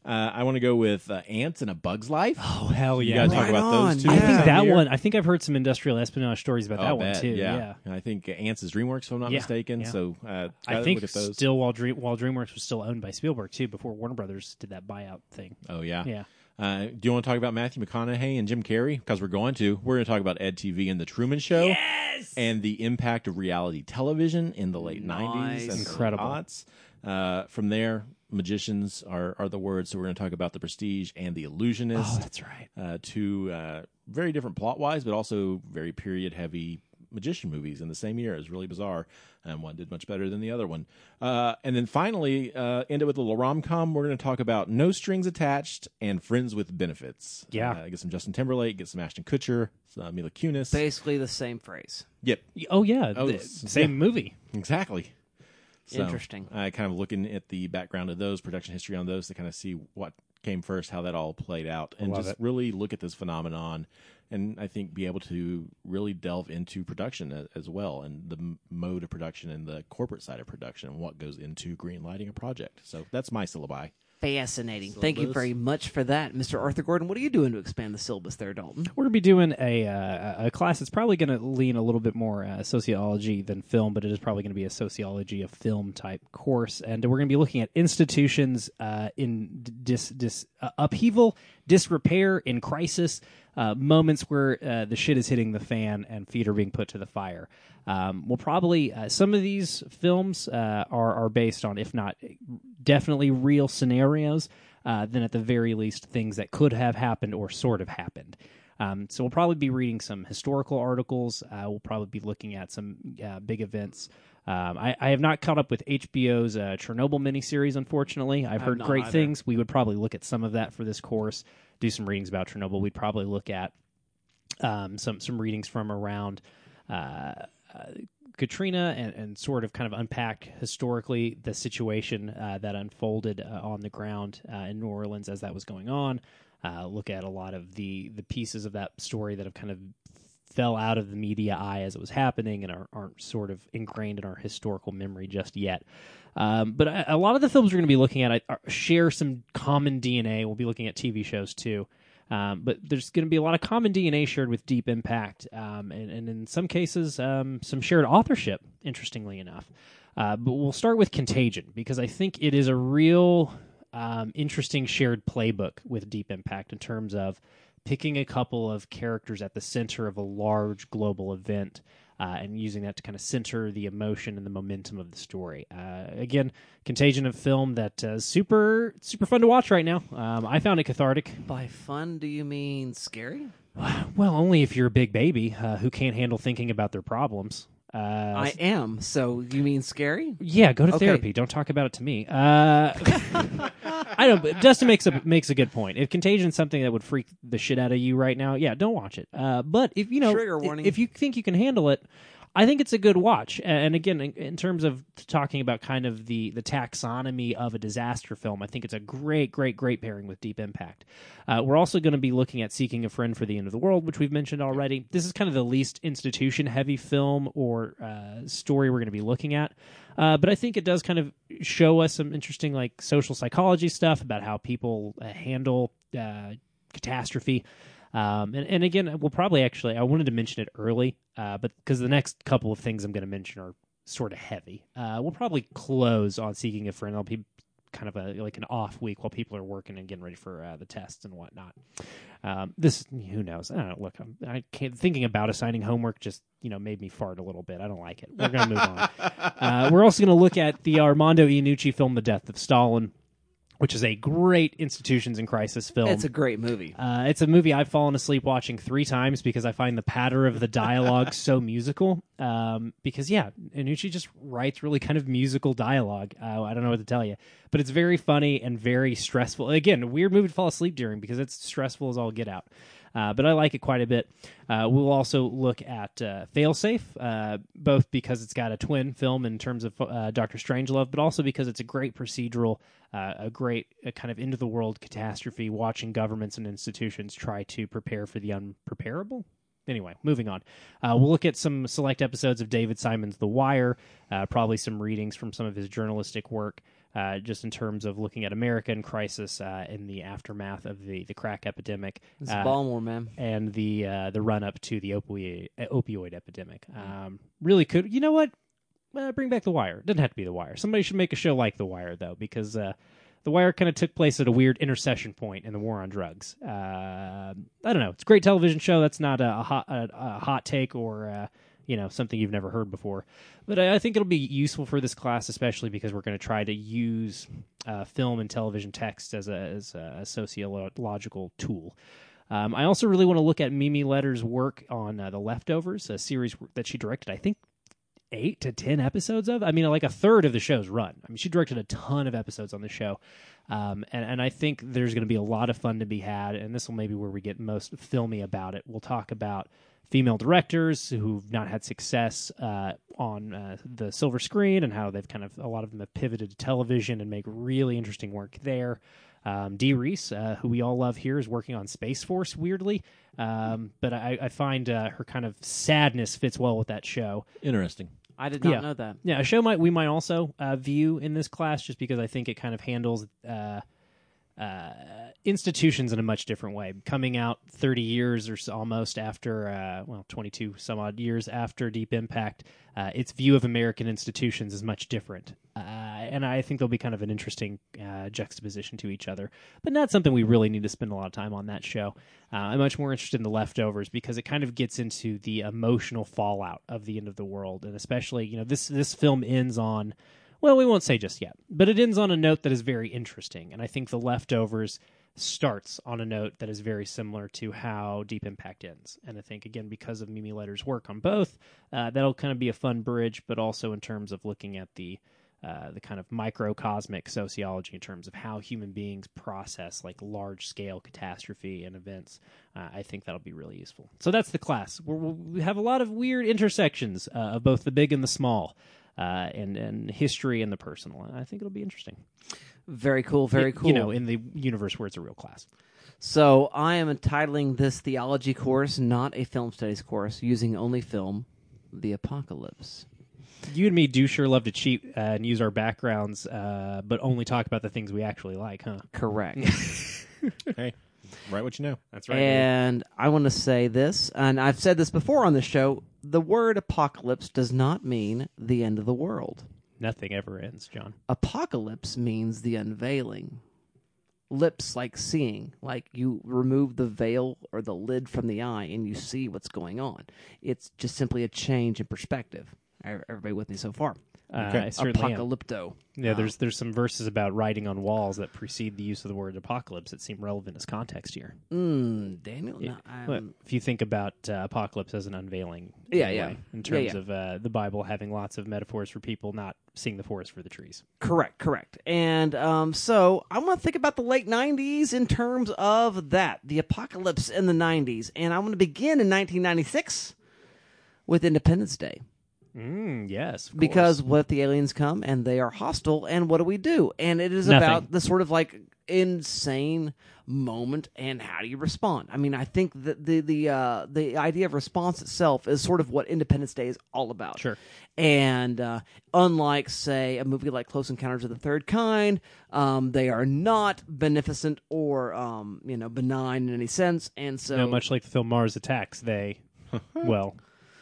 uh, I want to go with uh, Ants and a Bug's Life. Oh hell you yeah! guys talk Right about on, those two. I yeah. think that year? one. I think I've heard some industrial espionage stories about Oh, that one bet, too. Yeah. Yeah. And I think uh, Ants is DreamWorks, if I'm not Yeah, mistaken. yeah. So uh, I gotta think look at those. still while Dream, while DreamWorks was still owned by Spielberg too, before Warner Brothers did that buyout thing. oh yeah, Yeah. Uh, do you want to talk about Matthew McConaughey and Jim Carrey? Because we're going to. We're going to talk about Ed TV and the Truman Show. Yes. and the impact of reality television in the late Nice. 90s and Incredible. aughts. Uh, from there, magicians are, are the words. So we're going to talk about the Prestige and the Illusionist. Oh, that's right. uh, two uh, very different plot wise, but also very period heavy magician movies in the same year. It was really bizarre. And one did much better than the other one. Uh, and then finally, uh, end it with a little rom com. We're going to talk about No Strings Attached and Friends with Benefits. Yeah. Uh, get some Justin Timberlake, get some Ashton Kutcher, some Mila Kunis. Basically the same phrase. Yep. Oh yeah, Oh, the same yeah. movie. Exactly. So, Interesting. I kind of looking at the background of those, production history on those to kind of see what came first, how that all played out, and just it. really look at this phenomenon, and I think be able to really delve into production as, as well, and the m- mode of production and the corporate side of production, and what goes into green lighting a project. So that's my syllabi. Fascinating. Thank you very much for that, Mr. Arthur Gordon. What are you doing to expand the syllabus there, Dalton? We're gonna be doing a uh, a class that's probably gonna lean a little bit more uh, sociology than film, but it is probably gonna be a sociology of film type course, and we're gonna be looking at institutions uh, in dis, dis uh, upheaval, disrepair, in crisis, uh, moments where uh, the shit is hitting the fan and feet are being put to the fire. Um, we'll probably uh, some of these films uh, are are based on, if not definitely real scenarios, uh, then at the very least things that could have happened or sort of happened. Um, so we'll probably be reading some historical articles. Uh, we'll probably be looking at some uh, big events. Um, I, I have not caught up with HBO's uh, Chernobyl miniseries, unfortunately. I've heard great either. things. We would probably look at some of that for this course, do some readings about Chernobyl. We'd probably look at um, some some readings from around uh, uh, Katrina and, and sort of kind of unpack historically the situation uh, that unfolded uh, on the ground uh, in New Orleans as that was going on. Uh, look at a lot of the the pieces of that story that have kind of fell out of the media eye as it was happening and are, aren't sort of ingrained in our historical memory just yet. Um, but a, a lot of the films we're going to be looking at are, share some common DNA. We'll be looking at TV shows too. Um, but there's going to be a lot of common DNA shared with Deep Impact, um, and, and in some cases, um, some shared authorship, interestingly enough. Uh, but we'll start with Contagion because I think it is a real um, interesting shared playbook with Deep Impact in terms of picking a couple of characters at the center of a large global event uh, and using that to kind of center the emotion and the momentum of the story. Uh, again, Contagion of film that uh, super super fun to watch right now. Um, I found it cathartic. By fun, do you mean scary? Well, only if you're a big baby uh, who can't handle thinking about their problems. Uh, I am. So you mean scary? yeah, go to Okay. therapy. Don't talk about it to me. Uh, I don't. But Dustin makes a makes a good point. If Contagion is something that would freak the shit out of you right now, yeah, don't watch it. Uh, but if you know, Trigger warning. if you think you can handle it, I think it's a good watch. And again, in, terms of talking about kind of the the taxonomy of a disaster film, I think it's a great, great, great pairing with Deep Impact. Uh, we're also going to be looking at Seeking a Friend for the End of the World, which we've mentioned already. This is kind of the least institution heavy film or uh, story we're going to be looking at. Uh, but I think it does kind of show us some interesting like social psychology stuff about how people uh, handle uh, catastrophe. Um, and, and again, we'll probably actually, I wanted to mention it early, uh, but because the next couple of things I'm going to mention are sort of heavy. Uh, we'll probably close on Seeking a Friend. I'll be kind of a like an off week while people are working and getting ready for uh, the tests and whatnot. Um, this who knows? I don't know. Look, I'm, I can't thinking about assigning homework just you know made me fart a little bit. I don't like it. We're gonna move on. Uh, we're also going to look at the Armando Iannucci film, The Death of Stalin, which is a great institutions in crisis film. It's a great movie. Uh, it's a movie I've fallen asleep watching three times because I find the patter of the dialogue so musical. Um, because yeah, Iannucci just writes really kind of musical dialogue. Uh, I don't know what to tell you, but it's very funny and very stressful. Again, a weird movie to fall asleep during because it's stressful as all get out. Uh, but I like it quite a bit. Uh, we'll also look at uh, Failsafe, uh, both because it's got a twin film in terms of uh, Doctor Strangelove, but also because it's a great procedural, a great uh, kind of into the world catastrophe, watching governments and institutions try to prepare for the unpreparable. Anyway, moving on. Uh, we'll look at some select episodes of David Simon's The Wire, uh, probably some readings from some of his journalistic work, uh, just in terms of looking at America in crisis uh, in the aftermath of the, the crack epidemic It's uh, Baltimore, man. and the uh, the run up to the opioid opioid epidemic. Um, really could you know what? Uh, bring back the Wire. Doesn't have to be the Wire. Somebody should make a show like the Wire though, because uh, the Wire kind of took place at a weird intercession point in the war on drugs. Uh, I don't know. It's a great television show. That's not a, a hot a, a hot take or. You know something you've never heard before, but I, I think it'll be useful for this class, especially because we're going to try to use uh, film and television text as a as a sociological tool. Um, I also really want to look at Mimi Leder's work on uh, The Leftovers, a series that she directed, I think, eight to ten episodes of. I mean, like a third of the show's run. I mean, she directed a ton of episodes on the show. Um, and, and I think there's going to be a lot of fun to be had, and this will maybe where we get most filmy about it. We'll talk about female directors who've not had success uh, on uh, the silver screen and how they've kind of a lot of them have pivoted to television and make really interesting work there. Um, Dee Rees, uh, who we all love here, is working on Space Force weirdly, um, but I, I find uh, her kind of sadness fits well with that show. Interesting. I did not yeah. know that. Yeah, a show might we might also uh, view in this class just because I think it kind of handles uh, institutions in a much different way. Coming out 30 years or so, almost after, uh, well, 22 some odd years after Deep Impact, uh, its view of American institutions is much different. Uh, and I think there'll be kind of an interesting uh, juxtaposition to each other, but not something we really need to spend a lot of time on that show. Uh, I'm much more interested in the leftovers because it kind of gets into the emotional fallout of the end of the world, and especially, you know, this this film ends on well, we won't say just yet, but it ends on a note that is very interesting. And I think The Leftovers starts on a note that is very similar to how Deep Impact ends. And I think, again, because of Mimi Leder's work on both, uh, that'll kind of be a fun bridge, but also in terms of looking at the uh, the kind of microcosmic sociology in terms of how human beings process like large scale catastrophe and events. Uh, I think that'll be really useful. So that's the class. We're, we have a lot of weird intersections uh, of both the big and the small, uh, and and history and the personal. I think it'll be interesting. Very cool. Very cool. You know, in the universe where it's a real class. So I am entitling this theology course not a film studies course using only film, the apocalypse. You and me do sure love to cheat uh, and use our backgrounds, uh, but only talk about the things we actually like, huh? Correct. Hey, write what you know. That's right. and I want to say this, and I've said this before on the show. The word apocalypse does not mean the end of the world. Nothing ever ends, John. Apocalypse means the unveiling. Lips like seeing, like you remove the veil or the lid from the eye and you see what's going on. It's just simply a change in perspective. Everybody with me so far? Uh, Okay. I certainly am. Apocalypto. Yeah, there's there's some verses about writing on walls that precede the use of the word apocalypse that seem relevant as context here. Mm, Daniel. Yeah. No, I'm- if you think about uh, apocalypse as an unveiling, Yeah, anyway, yeah. in Yeah, terms yeah. of uh, the Bible having lots of metaphors for people not seeing the forest for the trees. Correct, correct. And um, so I want to think about the late 90s in terms of that, the apocalypse in the 90s. And I'm going to begin in 1996 with Independence Day. Mm, yes, of Because course. what if the aliens come and they are hostile, and what do we do? And it is Nothing. about the sort of like insane moment and how do you respond? I mean, I think that the the uh, the idea of response itself is sort of what Independence Day is all about. Sure. And uh, unlike, say, a movie like Close Encounters of the Third Kind, um, they are not beneficent or um, you know benign in any sense. And so, no, much like the film Mars Attacks, they well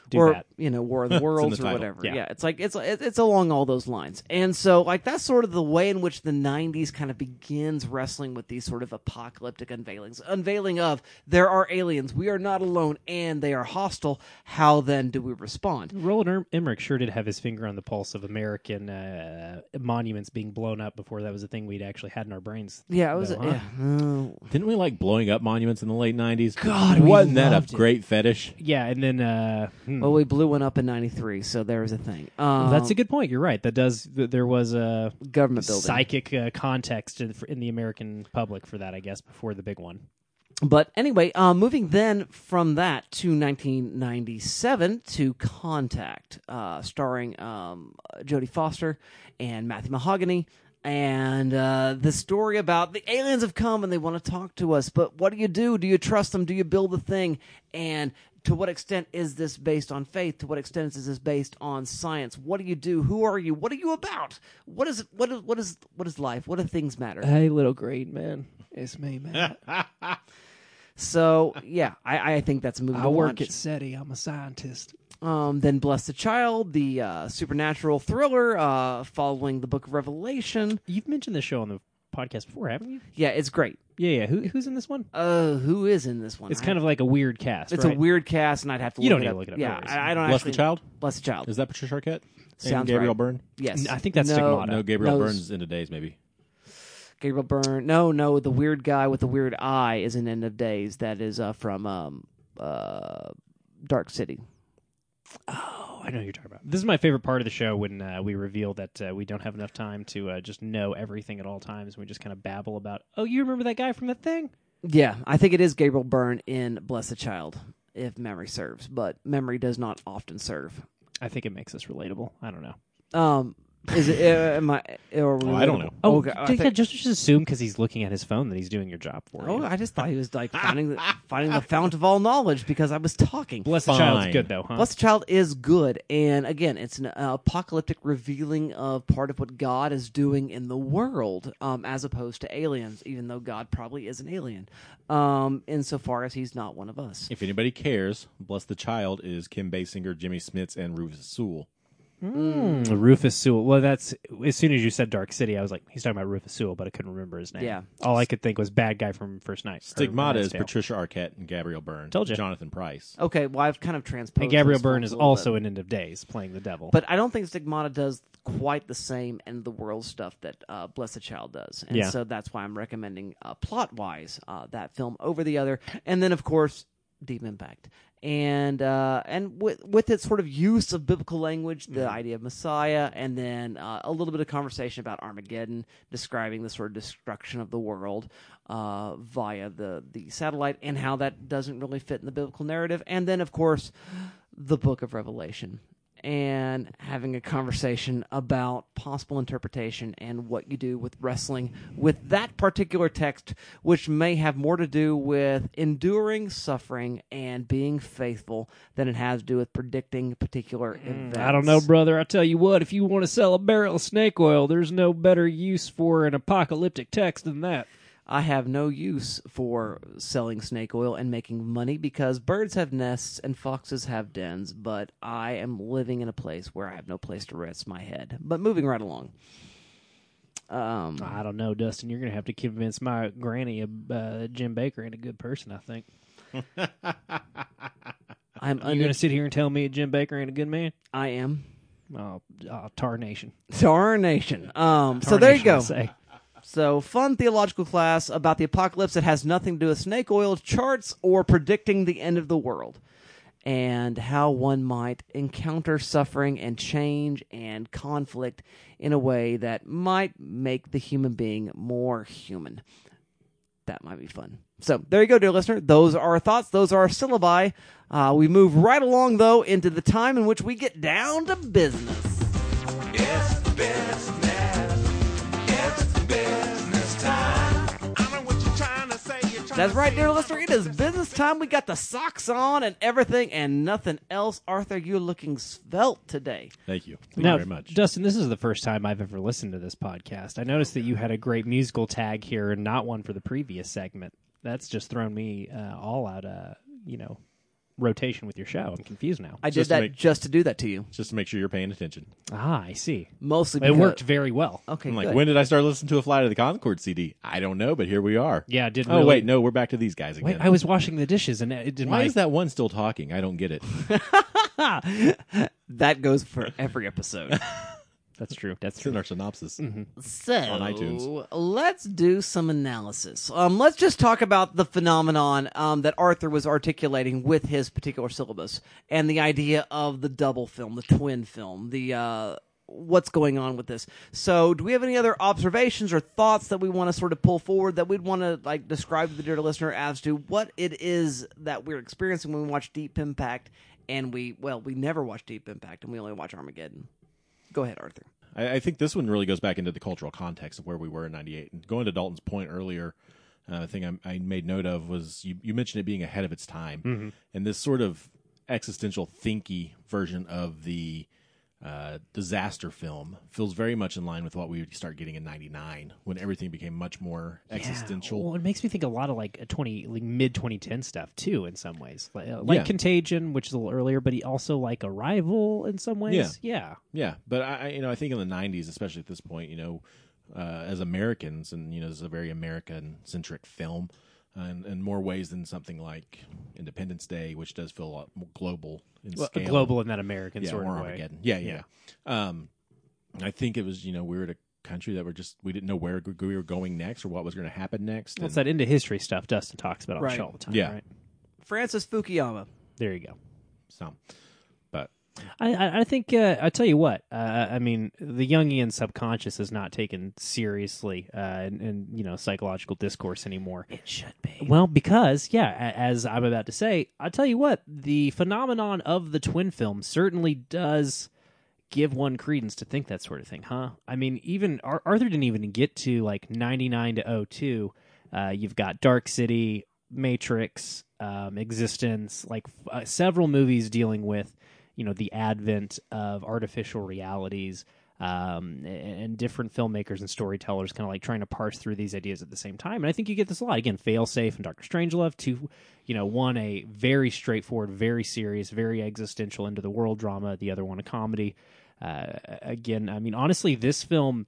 do or that. you know War of the Worlds or title. whatever. Yeah. Yeah. it's like it's it's along all those lines, and so like that's sort of the way in which the '90s kind of begins wrestling with these sort of apocalyptic unveilings, unveiling of there are aliens, we are not alone, and they are hostile. How then do we respond? Roland Emmerich sure did have his finger on the pulse of American uh, monuments being blown up before that was a thing we'd actually had in our brains. Yeah, it was. though, huh? yeah, oh, Didn't we like blowing up monuments in the late nineties? God, wasn't that loved a it. great fetish? Yeah, and then uh, hmm. Well, we blew one up in '93, so there was a thing. Um, that's a good point. You're right. That does. th- There was a government building. psychic uh, context in, in the American public for that, I guess, before the big one. But anyway, uh, moving then from that to 1997 to Contact, uh, starring um, Jodie Foster and Matthew McConaughey. And uh, the story about the aliens have come and they want to talk to us, but what do you do? Do you trust them? Do you build the thing? And to what extent is this based on faith? To what extent is this based on science? What do you do? Who are you? What are you about? What is what is what is what is life? What do things matter? Hey, little green man, it's me, man. So yeah, I, I think that's a movie. to watch. SETI. I'm a scientist. Um, then Bless the Child, the uh, supernatural thriller uh, following the Book of Revelation. You've mentioned this show on the podcast before, haven't you? Yeah, it's great. Yeah, yeah. Who, who's in this one? Uh, who is in this one? It's I- kind of like a weird cast. it's right? a weird cast, and I'd have to. You look don't it need up. to look it up, no Yeah, worries. I, I don't Bless actually. the Child. Bless the Child. Is that Patricia Arquette? Sounds and Gabriel right. Byrne? yes, I think that's no, Stigmata. No, Gabriel No, Byrne's into days maybe. Gabriel Byrne. No, no, the weird guy with the weird eye is in End of Days. That is uh, from um, uh, Dark City. Oh, I know you're talking about. This is my favorite part of the show when uh, we reveal that uh, we don't have enough time to uh, just know everything at all times. We just kind of babble about, oh, you remember that guy from that thing? Yeah, I think it is Gabriel Byrne in Bless the Child, if memory serves, but memory does not often serve. I think it makes us relatable. I don't know. Um, is it? Uh, am I? Or Oh, I don't know. Oh, okay. I just, think- just, just assume because he's looking at his phone that he's doing your job for you. oh, you. I just thought he was like finding the finding the fount of all knowledge because I was talking. Bless the child's Fine. good though, huh? Blessed Child is good, and again, it's an uh, apocalyptic revealing of part of what God is doing in the world, um, as opposed to aliens. Even though God probably is an alien, um, insofar as He's not one of us. If anybody cares, Bless the Child is Kim Basinger, Jimmy Smits, and Rufus Sewell. Mm, Rufus Sewell. Well, that's as soon as you said Dark City, I was like, he's talking about Rufus Sewell, but I couldn't remember his name. Yeah. all I could think was bad guy from First Night. or Stigmata Handmaid's is Patricia Arquette and Gabriel Byrne. Told you. Jonathan Pryce. Okay, well, I've kind of transposed. and Gabriel those Byrne is also bit. in End of Days playing the devil. But I don't think Stigmata does quite the same end of the world stuff that uh, Blessed Child does, and Yeah. so that's why I'm recommending uh, plot wise uh, that film over the other. And then, of course, Deep Impact, and uh, and with with its sort of use of biblical language, the idea of Messiah, and then uh, a little bit of conversation about Armageddon, describing the sort of destruction of the world uh, via the the satellite, and how that doesn't really fit in the biblical narrative. And then, of course, the Book of Revelation and having a conversation about possible interpretation and what you do with wrestling with that particular text, which may have more to do with enduring suffering and being faithful than it has to do with predicting particular events. I don't know, brother. I tell you what, if you want to sell a barrel of snake oil, there's no better use for an apocalyptic text than that. I have no use for selling snake oil and making money because birds have nests and foxes have dens, but I am living in a place where I have no place to rest my head. But moving right along. Um, I don't know, Dustin. You're gonna have to convince my granny uh, Jim Bakker ain't a good person. I think. I'm You're un- gonna sit here and tell me Jim Bakker ain't a good man? I am. Oh, oh tarnation. Tarnation. Um, so there you Tarnation, I go. So fun theological class about the apocalypse that has nothing to do with snake oil charts or predicting the end of the world, and how one might encounter suffering and change and conflict in a way that might make the human being more human. That might be fun. So there you go, dear listener. Those are our thoughts. Those are our syllabi. Uh, we move right along though into the time in which we get down to business. That's right, say dear listener. It is business time. We got the socks on and everything and nothing else. Arthur, you're looking svelte today. Thank you. Thank Now, you very much. Dustin, this is the first time I've ever listened to this podcast. I noticed that you had a great musical tag here and not one for the previous segment. That's just thrown me uh, all out, uh, you know, rotation with your show. I'm confused now. I did Just to that make- just to do that to you. Just to make sure you're paying attention. ah, I see. Mostly It worked very well. Okay, I'm like, good. when did I start listening to a Flight of the Conchords CD? I don't know, but here we are. Yeah, it did. Oh really- wait, no, we're back to these guys again. Wait, I was washing the dishes and it did Why my is that one still talking? I don't get it. that goes for every episode. That's true. That's It's in true. our synopsis. So On iTunes. let's do some analysis. Um, let's just talk about the phenomenon um, that Arthur was articulating with his particular syllabus and the idea of the double film, the twin film, the uh, what's going on with this. So, do we have any other observations or thoughts that we want to sort of pull forward that we'd want to like describe to the dear listener as to what it is that we're experiencing when we watch Deep Impact and we well we never watch Deep Impact and we only watch Armageddon. Go ahead, Arthur. I, I think this one really goes back into the cultural context of where we were in '98. And going to Dalton's point earlier, uh, the thing I, I made note of was you, you mentioned it being ahead of its time, and this sort of existential thinky version of the uh, disaster film feels very much in line with what we would start getting in '99 when everything became much more existential. Well, it makes me think a lot of like a twenty, like mid twenty ten stuff too. In some ways, like, uh, like Yeah. Contagion, which is a little earlier, but he also like Arrival in some ways. Yeah, Yeah, yeah. but I, you know, I think in the '90s, especially at this point, you know, uh, as Americans, and you know, this is a very American-centric film, uh, in, in more ways than something like Independence Day, which does feel a lot more global in Well, scale. global in that American yeah, sort or of way. Armageddon. Yeah, yeah. Um, I think it was, you know, we were at a country that were just we didn't know where we were going next or what was going to happen next. Well, it's that into history stuff Dustin talks about on Right. the show all the time. Yeah. right? Francis Fukuyama. There you go. so, but I, I, I think uh, I tell you what. Uh, I mean, the Jungian subconscious is not taken seriously uh, in, in you know psychological discourse anymore. It should be. Well, because yeah, as I'm about to say, I tell you what, the phenomenon of the twin film certainly does give one credence to think that sort of thing, huh? I mean, even Ar- Arthur didn't even get to like 99 to 02. Uh, you've got Dark City, Matrix, um, eXistenZ, like f- uh, several movies dealing with you know the advent of artificial realities um, and, different filmmakers and storytellers kind of like trying to parse through these ideas at the same time. And I think you get this a lot. Again, Failsafe and Doctor Strangelove, two, you know, one a very straightforward, very serious, very existential into the world drama. The other one a comedy. uh, again, I mean, honestly, this film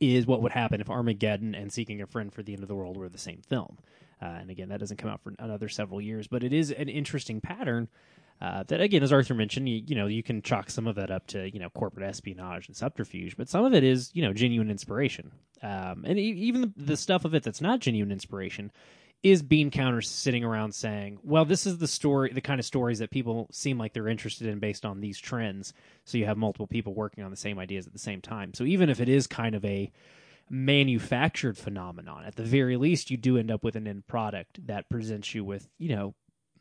is what would happen if Armageddon and Seeking a Friend for the End of the World were the same film. Uh, and again, that doesn't come out for another several years, but it is an interesting pattern. Uh, that again, as Arthur mentioned, you, you know you can chalk some of that up to you know corporate espionage and subterfuge, but some of it is you know genuine inspiration, um, and e- even the, stuff of it that's not genuine inspiration is bean counters sitting around saying, "Well, this is the story, the kind of stories that people seem like they're interested in based on these trends." So you have multiple people working on the same ideas at the same time. So even if it is kind of a manufactured phenomenon, at the very least, you do end up with an end product that presents you with, you know,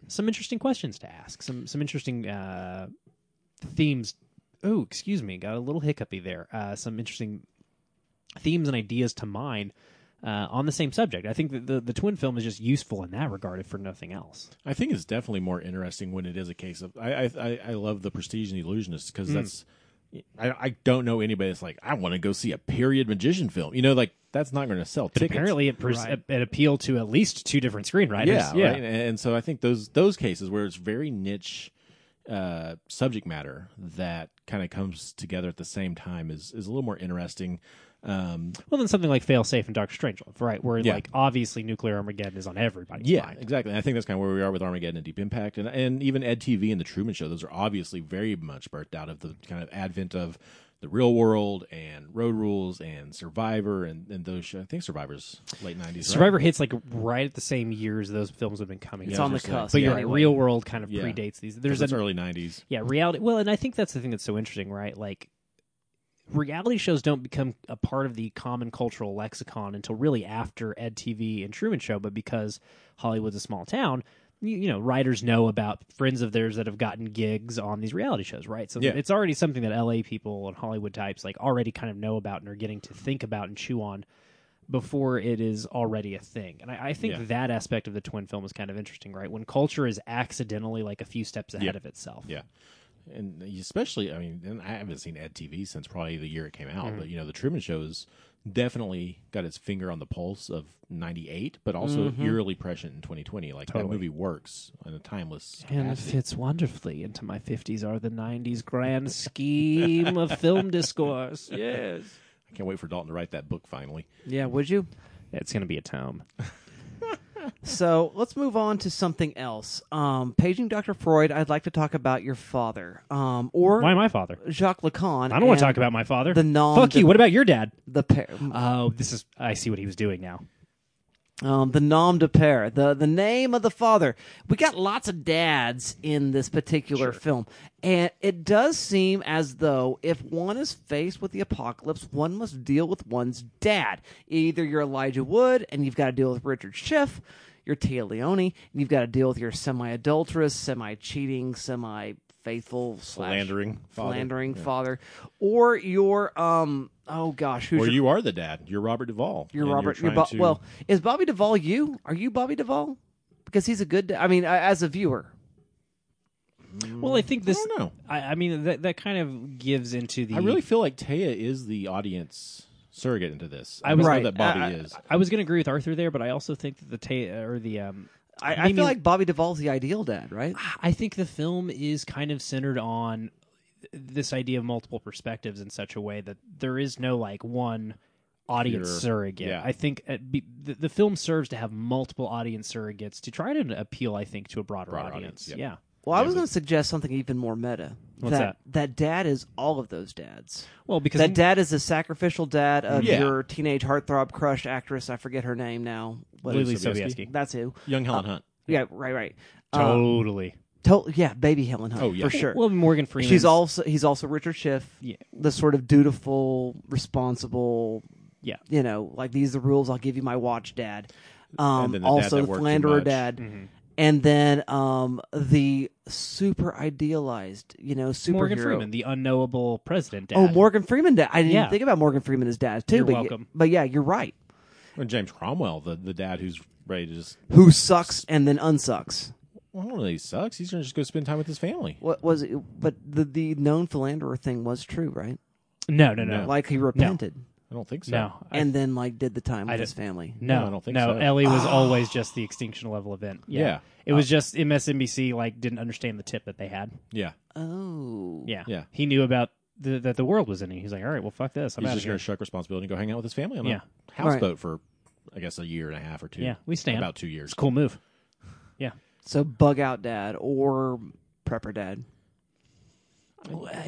some interesting questions to ask, some some interesting uh, themes. Oh, excuse me, got a little hiccupy there. Uh, some interesting themes and ideas to mine uh, on the same subject. I think that the the twin film is just useful in that regard, if for nothing else. I think it's definitely more interesting when it is a case of I I, I- love the Prestige and the Illusionist Mm. because that's I, I don't know anybody that's like I want to go see a period magician film. You know, like that's not going to sell tickets. But Apparently, it, pres- Right. it appealed to at least two different screenwriters. yeah, right. And, and so I think those those cases where it's very niche uh, subject matter that kind of comes together at the same time is is a little more interesting. Um, Well, then something like Fail Safe and Doctor Strangelove, right? Where Yeah. like obviously nuclear Armageddon is on everybody's yeah, mind. exactly. And I think that's kind of where we are with Armageddon and Deep Impact, and and even Ed TV and the Truman Show. Those are obviously very much birthed out of the kind of advent of the real world and Road Rules and Survivor and, and those. Shows. I think Survivor's late nineties. Survivor hits like right at the same years those films have been coming. It's out. on the just cusp. But you're right. anyway. Real world kind of Yeah. predates these. There's There's an early nineties. Yeah, reality. Well, and I think that's the thing that's so interesting, right? Like, reality shows don't become a part of the common cultural lexicon until really after Ed TV and Truman Show, but because Hollywood's a small town. You, you know, writers know about friends of theirs that have gotten gigs on these reality shows, right? So Yeah. it's already something that LA people and Hollywood types like already kind of know about and are getting to think about and chew on before it is already a thing. And I, I think Yeah. that aspect of the twin film is kind of interesting, right? When culture is accidentally like a few steps ahead Yeah. of itself. Yeah. And especially, I mean, and I haven't seen Ed TV since probably the year it came out, Mm-hmm. but you know, the Truman Show has definitely got its finger on the pulse of '98, but also eerily prescient in 2020. Like Mm-hmm. Totally. that movie works in a timeless. And it fits wonderfully into my 50s or the 90s grand scheme of film discourse. Yes. I can't wait for Dalton to write that book finally. Yeah, would you? It's going to be a tome. So let's move on to something else. Um, paging Dr. Freud, I'd like to talk about your father, um, or Why my father? Jacques Lacan. I don't want to talk about my father. the non. Fuck you. What about your dad? the pair. Oh, this is. I see what he was doing now. Um, the nom de pere, the the name of the father. We got lots of dads in this particular film, and it does seem as though if one is faced with the apocalypse, one must deal with one's dad. Either you're Elijah Wood, and you've got to deal with Richard Schiff. You're Téa Leoni, and you've got to deal with your semi-adulterous, semi-cheating, semi-faithful, slash Philandering father. Yeah. father, or you're um oh gosh, who's Or your you are the dad. You're Robert Duvall. you're Robert. You're trying Bo- to- Well, is Bobby Duvall you? Are you Bobby Duvall? Because he's a good. I mean, I- as a viewer, Well, I think this. I don't know. I, I mean, that that kind of gives into the. I really feel like Téa is the audience surrogate into this. I I was- was Right. that Bobby I- is. I was going to agree with Arthur there, but I also think that the ta- or the um. I, I feel like Bobby Duvall's the ideal dad, right? I think the film is kind of centered on this idea of multiple perspectives in such a way that there is no like one audience Pure- surrogate. yeah. I think uh, be, the, the film serves to have multiple audience surrogates to try to appeal, I think, to a broader, Broader audience. audience, yep. Yeah. Well, I was but- going to suggest something even more meta. What's that that dad is all of those dads. Well, because That dad is the sacrificial dad of Yeah. your teenage heartthrob crush actress. I forget her name now. Lily is- Sobieski? Sobieski. That's who. Young Helen Hunt. Yeah, right, right. Um, Totally. To- yeah, baby Helen Hunt. Oh, yeah. for sure. Well, Morgan Freeman. She's also he's also Richard Schiff. Yeah. the sort of dutiful, responsible, Yeah. you know, like these are the rules. I'll give you my watch, Dad. Um, the also that the worked philanderer dad, Mm-hmm. and then um, the super idealized, you know, superhero. Morgan Freeman, the unknowable president. Dad. Oh, Morgan Freeman dad. I didn't Yeah. think about Morgan Freeman as dad too. You're but welcome. but yeah, you're right. And James Cromwell, the, the dad who's ready to just. Who sucks and then unsucks. Well, I don't know that he sucks. He's going to just go spend time with his family. What was it? But the the known philanderer thing was true, right? No, no, no, No. Like he repented I don't think so. no. I- and then like did the time with I his family. No, No, I don't think so. no. so. E.L.E. was ah. always just the extinction level event. Yeah, Yeah. it was uh, just MSNBC like didn't understand the tip that they had. Yeah. Oh, Yeah, Yeah. He knew about the, that the world was ending. He's like, all right, well, fuck this. I'm He's out just of gonna shuck responsibility and go hang out with his family on Yeah. a houseboat for, I guess, a year and a half or two. Yeah, we stand. about two years. It's a cool move. Yeah. So bug out dad or prepper dad.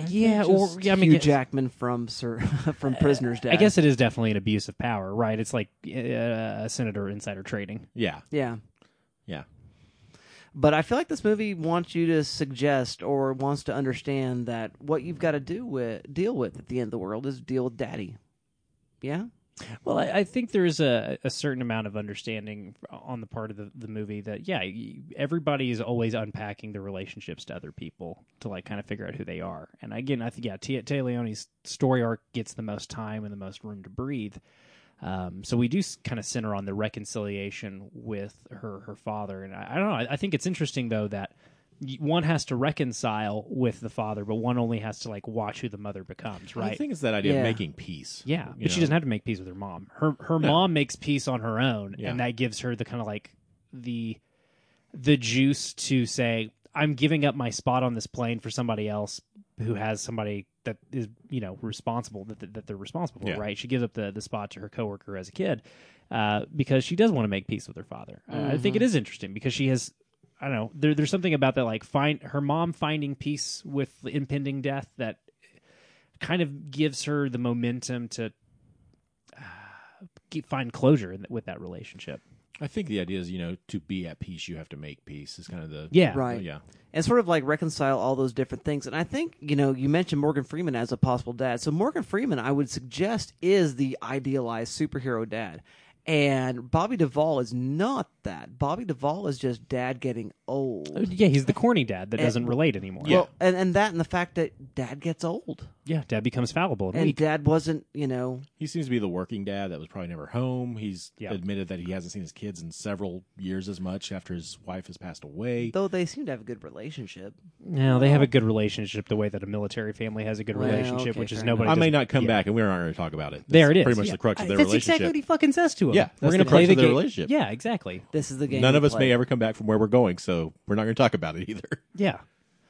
yeah, or yeah, I mean, Hugh yeah, Jackman from Sir from Prisoner's Dad. I guess it is definitely an abuse of power, right? It's like uh, a senator insider trading. Yeah, Yeah. yeah. But I feel like this movie wants you to suggest or wants to understand that what you've got to do with deal with at the end of the world is deal with daddy. Yeah? Well, I, I think there's a, a certain amount of understanding on the part of the, the movie that, yeah, everybody is always unpacking their relationships to other people to like kind of figure out who they are. And again, I think yeah, Téa, Téa Leoni's story arc gets the most time and the most room to breathe. Um, so we do kind of center on the reconciliation with her her father, and I, I don't know. I, I think it's interesting though that one has to reconcile with the father, but one only has to like watch who the mother becomes, right? I think it's that idea Yeah. of making peace. Yeah, you but she know? doesn't have to make peace with her mom. Her her mom makes peace on her own, Yeah. and that gives her the kind of like the the juice to say, "I'm giving up my spot on this plane for somebody else who has somebody that is you know responsible that that, that they're responsible for." Yeah. Right? She gives up the the spot to her coworker as a kid uh, because she does want to make peace with her father. Uh, I think it is interesting because she has. I don't know. There, there's something about that, like find her mom finding peace with the impending death that kind of gives her the momentum to uh, get, find closure in, with that relationship. I think the idea is, you know, to be at peace, you have to make peace. Is kind of the Yeah, Right. yeah. and sort of like reconcile all those different things. And I think, you know, you mentioned Morgan Freeman as a possible dad. So Morgan Freeman, I would suggest, is the idealized superhero dad. And Bobby Duvall is not that. Bobby Duvall is just dad getting old. Uh, Yeah, he's the corny dad that And- doesn't relate anymore. Yeah. Well, and, and that and the fact that dad gets old. yeah, dad becomes fallible and And weak. dad wasn't, you know, He seems to be the working dad that was probably never home. He's Yeah. admitted that he hasn't seen his kids in several years as much after his wife has passed away. though they seem to have a good relationship. No, they have a good relationship the way that a military family has a good Well, relationship, okay, which is fair nobody. I may doesn't- not come yeah. back, and we're not going to talk about it. There it is. Pretty much Yeah. the crux of I- their That's relationship. exactly what he fucking says to him. Yeah, we're gonna play crux the game. relationship. Yeah, exactly. This is the game. None of us play. may ever come back from where we're going, so we're not going to talk about it either. Yeah.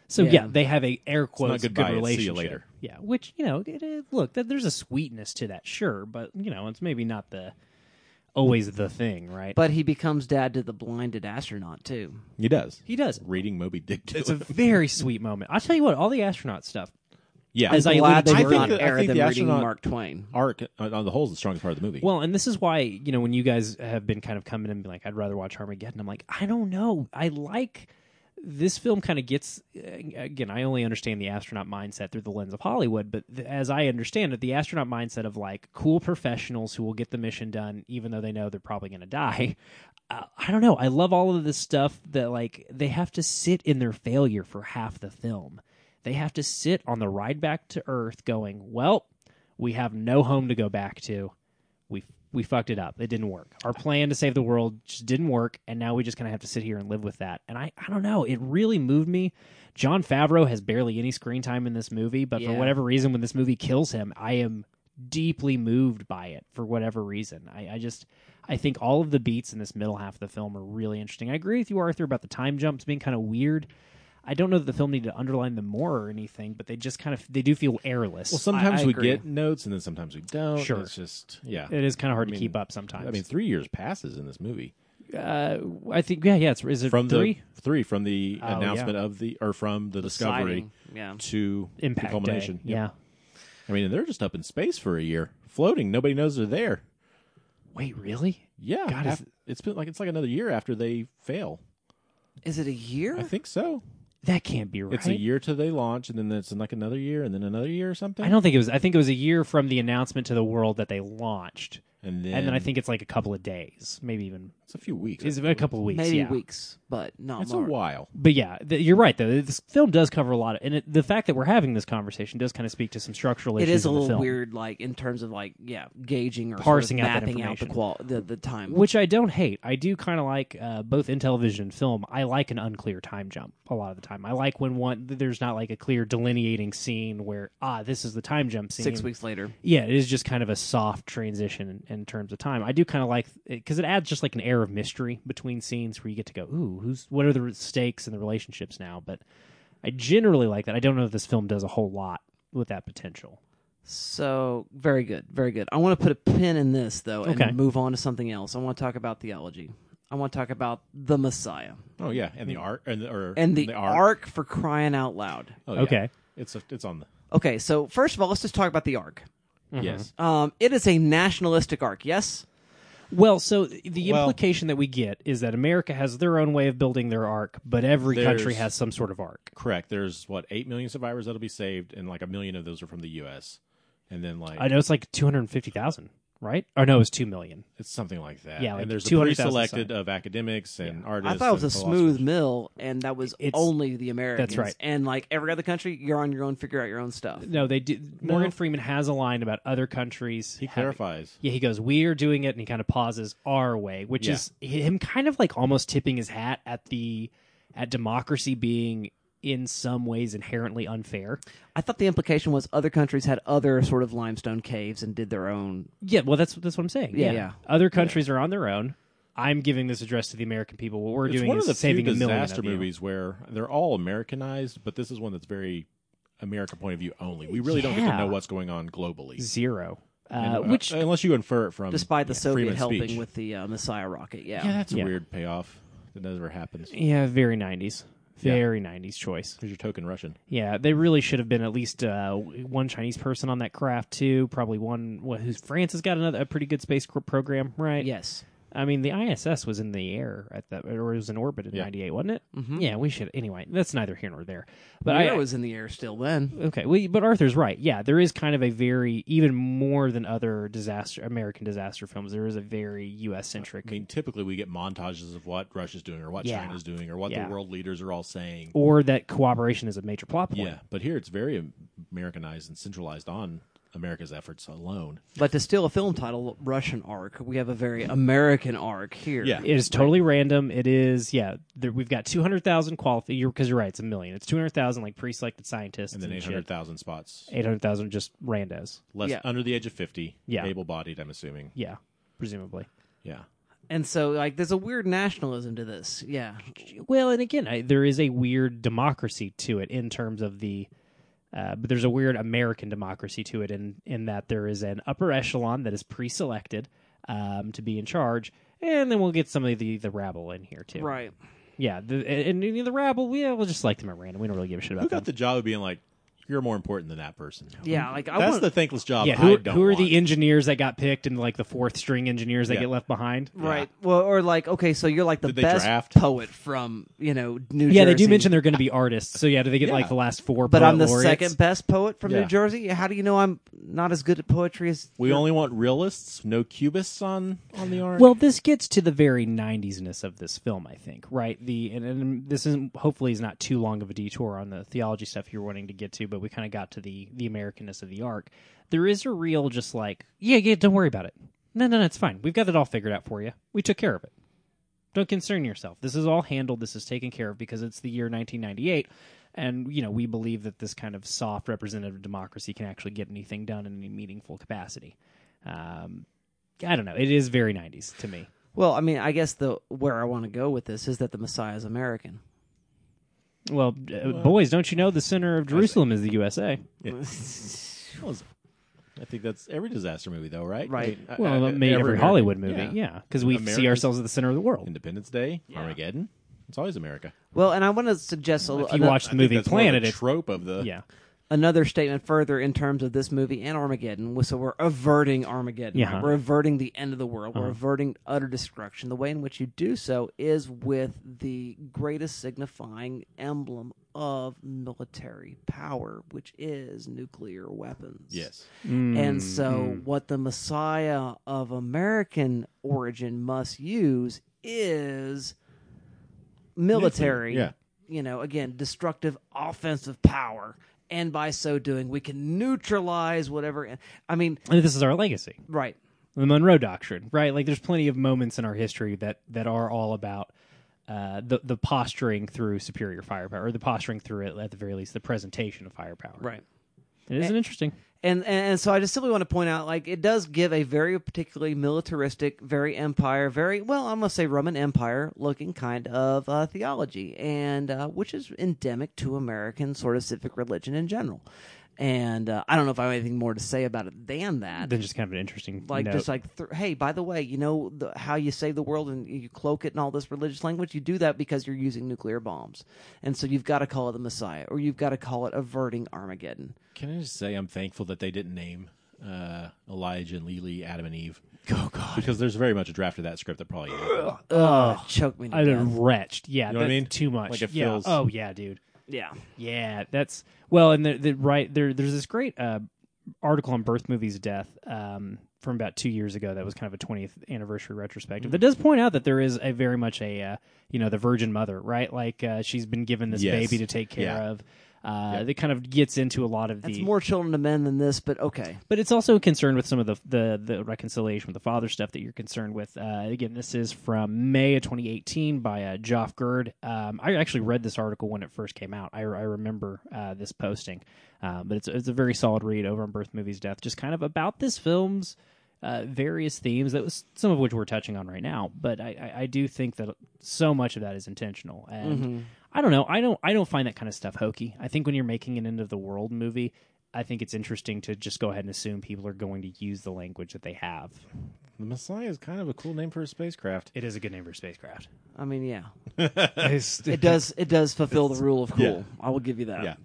So Yeah. yeah. they have a air quotes goodbye, good it's see you relationship. later. Yeah, which you know, it, it- look, that there's a sweetness to that, sure, but you know, it's maybe not the always the thing, right? But he becomes dad to the blinded astronaut too. He does. he does. Reading Moby Dick to It's a very sweet moment. I'll tell you what, all the astronaut stuff. Yeah. As I'm Glad alluded they to were earlier. not I think air the than reading astronaut- Mark Twain. arc on on the whole is the strongest part of the movie. Well, and this is why you know when you guys have been kind of coming and be like, I'd rather watch Armageddon. I'm like, I don't know. I like this film. Kind of gets uh, again. I only understand the astronaut mindset through the lens of Hollywood, but th- as I understand it, the astronaut mindset of like cool professionals who will get the mission done, even though they know they're probably going to die. Uh, I don't know. I love all of this stuff that like they have to sit in their failure for half the film. They have to sit on the ride back to Earth, going, "Well, we have no home to go back to." we we fucked it up. It didn't work. Our plan to save the world just didn't work, and now we just kind of have to sit here and live with that. And I I don't know. It really moved me. Jon Favreau has barely any screen time in this movie, but for whatever reason, when this movie kills him, I am deeply moved by it for whatever reason. I, I just I think all of the beats in this middle half of the film are really interesting. I agree with you, Arthur, about the time jumps being kind of weird. I don't know that the film needed to underline them more or anything, but they just kind of they do feel airless. well, sometimes I we agree. get notes, and then sometimes we don't. Sure. It's just yeah. it is kind of hard I to mean, keep up sometimes. I mean, three years passes in this movie Uh, I think yeah, yeah. It's is it from three the three from the Oh, announcement of the or from the, discovery Sighting. Yeah. to impact the culmination. Day. Yep. Yeah. I mean, they're just up in space for a year, floating. Nobody knows they're there. Wait, really? Yeah, God, is- it's been like it's like another year after they fail. Is it a year? I think so. That can't be right. It's a year till they launch, and then it's like another year, and then another year or something. I don't think it was. I think it was a year from the announcement to the world that they launched, And then, and then I think it's like a couple of days, maybe even it's a few weeks. is a couple of weeks. Maybe yeah. weeks, but not It's more. a while. But yeah, th- you're right. Though this film does cover a lot of, and it, the fact that we're having this conversation does kind of speak to some structural It issues is a little weird, like in terms of like yeah, gauging or Parsing sort out of that mapping out the information. qual the, the time. which I don't hate. I do kind of like uh, both in television and film. I like an unclear time jump a lot of the time. I like when one there's not like a clear delineating scene where ah this is the time jump scene. Six weeks later, Yeah, it is just kind of a soft transition in, in terms of time. I do kind of like because it adds just like an air of mystery between scenes where you get to go, ooh, who's what are the stakes and the relationships now? But I generally like that. I don't know if this film does a whole lot with that potential. So very good, very good. I want to put a pin in this though, and Okay. move on to something else. I want to talk about theology. I want to talk about the Messiah Oh yeah, and the art and the, or and the, ark. ark for crying out loud. Oh, yeah. Okay. it's a, it's on the Okay, so first of all, let's just talk about the ark. yes. Um, it is a nationalistic ark, yes. Well, so the Well- implication that we get is that America has their own way of building their ark, but every country has some sort of ark. Correct. There's what eight million survivors that'll be saved, and like a million of those are from the U.S. And then like I know it's like two hundred fifty thousand, right? Or no, it was two million. it's something like that. Yeah, like and there's a 200,000 pre-selected some. of academics and artists. I thought it was a and smooth philosophers. mill, and that was It's- only the Americans. That's right. And like every other country, you're on your own, figure out your own stuff. No, they did. Morgan Freeman has a line about other countries. He having- clarifies. Yeah, he goes, "We are doing it," and he kind of pauses our way, which Yeah. is him kind of like almost tipping his hat at the at democracy being in some ways inherently unfair. I thought the implication was other countries had other sort of limestone caves and did their own. Yeah, well, that's that's what I'm saying. Yeah, yeah. Other countries are on their own. I'm giving this address to the American people. What we're It's doing one is of the saving few a disaster of you. movies where they're all Americanized, but this is one that's very American point of view only. We really don't get to know what's going on globally, Zero. Uh, And, uh, which unless you infer it from Despite the Soviet Freeman's helping speech. with the uh, Messiah rocket, yeah. Yeah, that's a weird payoff that never happens. yeah, very 90s. Very 90s choice. Because you're token Russian. Yeah, they really should have been at least uh, one Chinese person on that craft too. Probably one. What? Who's France has got another a pretty good space program, right? Yes. I mean, the ISS was in the air at that, or it was in orbit in Yeah. '98, wasn't it? Mm-hmm. Yeah, we should. Anyway, that's neither here nor there. But But I I was in the air still then. okay. Well, but Arthur's right. Yeah, there is kind of a very even more than other disaster American disaster films. There is a very U.S. centric. I mean, typically we get montages of what Russia's doing or what Yeah. China's doing or what Yeah. the world leaders are all saying. or that cooperation is a major plot point. Yeah, but here it's very Americanized and centralized on America's efforts alone. But to steal a film title, Russian Ark, we have a very American arc here. Yeah. It is totally random. It is, yeah. There, we've got two hundred thousand qualified. You're because you're right. It's a million. It's two hundred thousand like pre-selected scientists And then eight hundred thousand spots, Eight hundred thousand just randos. less Yeah. under the age of fifty, Yeah. able-bodied. I'm assuming. Yeah, presumably. Yeah, And so, like, there's a weird nationalism to this. Yeah. Well, and again, I, there is a weird democracy to it in terms of the. Uh, but there's a weird American democracy to it in in that there is an upper echelon that is pre-selected um, to be in charge, and then we'll get some of the the rabble in here too. Right. Yeah. The, and, and the rabble, yeah, we'll just like them at random. We don't really give a shit about who them. got the job of being like, you're more important than that person? Yeah. Mm-hmm. Like, I That's want the thankless job. yeah, I who, don't who are want. the engineers that got picked and like the fourth string engineers that Yeah. get left behind? Right. Well, or like, okay, so you're like the best draft? poet from, you know, New Jersey. Yeah, they do mention they're going to be artists. So yeah, do they get Yeah. like the last four? But poet I'm the laureates? second best poet from Yeah. New Jersey. How do you know I'm not as good at poetry as We only want realists, no cubists on on the art. Well, this gets to the very '90s-ness of this film, I think. Right? The and, and this isn't hopefully is not too long of a detour on the theology stuff you're wanting to get to, but we kind of got to the the Americanness of the arc. There is a real just like, yeah, yeah, don't worry about it. No, no, no, it's fine. We've got it all figured out for you. We took care of it. Don't concern yourself. This is all handled. This is taken care of because it's the year 1998, and you know we believe that this kind of soft representative democracy can actually get anything done in any meaningful capacity. Um, I don't know. It is very 90s to me. Well, I mean, I guess the where I want to go with this is that the Messiah is American. Well, uh, boys, don't you know the center of Jerusalem is the USA? Well, I think that's every disaster movie, though, right? Right. I mean, Well, I- I- maybe every American- Hollywood movie, yeah, because we see ourselves at the center of the world. Independence Day, Armageddon. It's always America. Well, and I want to suggest a, If you ano- watch the think movie that's more of a Planet, it's trope of the yeah, another statement further in terms of this movie and Armageddon. So we're averting Armageddon. Yeah. right? We're averting the end of the world. Uh-huh. We're averting utter destruction. The way in which you do so is with the greatest signifying emblem of military power, which is nuclear weapons. yes. And so, Mm-hmm. what the Messiah of American origin must use is military. Yeah. You know, again, destructive offensive power. And by so doing, we can neutralize whatever. I mean, and this is our legacy, right. the Monroe Doctrine, right? Like, there's plenty of moments in our history that that are all about uh, the the posturing through superior firepower, or the posturing through it at the very least, the presentation of firepower. Right. It is an interesting. And, and so I just simply want to point out, like, it does give a very particularly militaristic, very empire, very well, I'm gonna say Roman Empire looking kind of uh, theology, and uh, which is endemic to American sort of civic religion in general. And uh, I don't know if I have anything more to say about it than that. Then just kind of an interesting like note. just like th- hey by the way you know the, how you save the world and you cloak it in all this religious language you do that because you're using nuclear bombs and so you've got to call it the messiah or you've got to call it averting armageddon Can I just say I'm thankful that they didn't name uh, Elijah and Lily Adam and Eve oh god, because there's very much a draft of that script that probably. Ugh, choke me to I've death. been wretched. Yeah, You know what I mean? Too much. Like it yeah. feels- Oh yeah, dude. Yeah Yeah, that's well, and the, the right there. There's this great uh, article on Birth Movies Death um, from about two years ago that was kind of a 20th anniversary retrospective. That does point out that there is a very much a uh, you know the Virgin Mother, right? Like uh, she's been given this Yes. baby to take care Yeah. of. Uh, That kind of gets into a lot of that's the more children to men than this but okay but it's also concerned with some of the the, the reconciliation with the father stuff that you're concerned with. Uh, again, this is from May of 2018 by uh, Joff Gerd. Um, I actually read this article when it first came out. I, I remember uh, this posting, uh, but it's it's a very solid read over on Birth Movies Death, just kind of about this film's. Uh, various themes that was some of which we're touching on right now, but I, I, I do think that so much of that is intentional, and I don't know. I don't. I don't find that kind of stuff hokey. I think when you're making an end of the world movie, I think it's interesting to just go ahead and assume people are going to use the language that they have. The Messiah is kind of a cool name for a spacecraft. It is a good name for a spacecraft. i mean yeah it it does it does fulfill the rule of cool Yeah. i will give you that Yeah.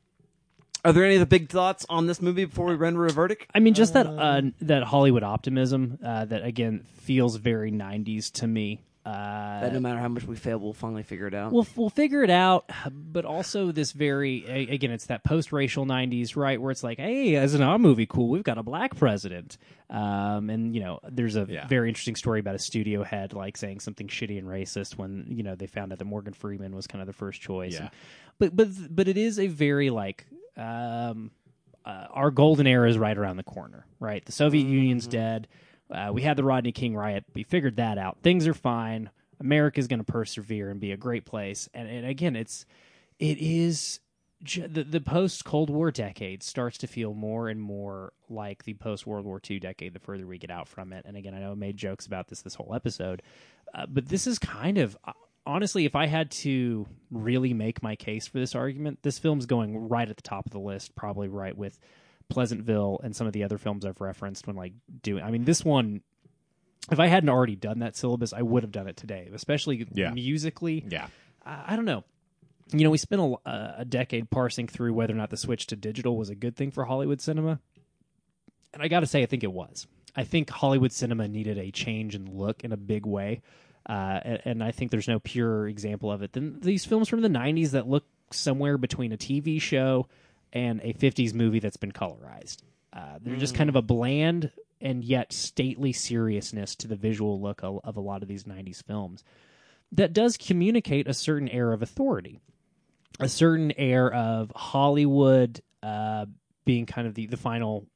are there any of the big thoughts on this movie before we render a verdict I mean, just that uh, that Hollywood optimism uh, that again feels very '90s to me. Uh, that no matter how much we fail we'll finally figure it out we'll we'll figure it out, but also this very again, it's that post-racial '90s, right? Where it's like, hey, as an our movie, cool, we've got a black president, um, and you know, there's a Yeah. very interesting story about a studio head like saying something shitty and racist when you know they found out that Morgan Freeman was kind of the first choice. Yeah. And- but but but it is a very like. Um, uh, our golden era is right around the corner, right? The Soviet Union's dead. Uh, we had the Rodney King riot. We figured that out. Things are fine. America's going to persevere and be a great place. And, and again, it's it is the the post Cold War decade starts to feel more and more like the post World War II decade the further we get out from it. And again, I know I made jokes about this this whole episode, uh, but this is kind of uh, honestly, if I had to really make my case for this argument, this film's going right at the top of the list, probably right with Pleasantville and some of the other films I've referenced when like doing. I mean, this one. If I hadn't already done that syllabus, I would have done it today, especially Yeah. musically. Yeah. I I don't know. You know, we spent a, a decade parsing through whether or not the switch to digital was a good thing for Hollywood cinema. And I got to say, I think it was. I think Hollywood cinema needed a change in look in a big way. Uh, and, and I think there's no pure example of it than these films from the 90s that look somewhere between a TV show and a 50s movie that's been colorized. Uh, they're just kind of a bland and yet stately seriousness to the visual look of, a lot of these 90s films that does communicate a certain air of authority, a certain air of Hollywood uh, being kind of the, the final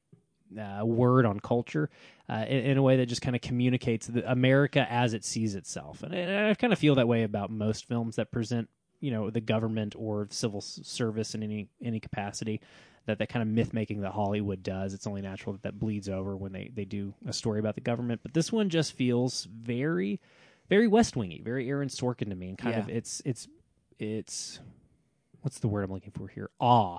uh, word on culture uh, in, in a way that just kind of communicates the America as it sees itself. And I, I kind of feel that way about most films that present, you know, the government or civil service in any any capacity. That that kind of myth making that Hollywood does. It's only natural that that bleeds over when they they do a story about the government. But this one just feels very, very West Wingy, very Aaron Sorkin to me, and kind Yeah. of it's it's it's what's the word I'm looking for here? Awe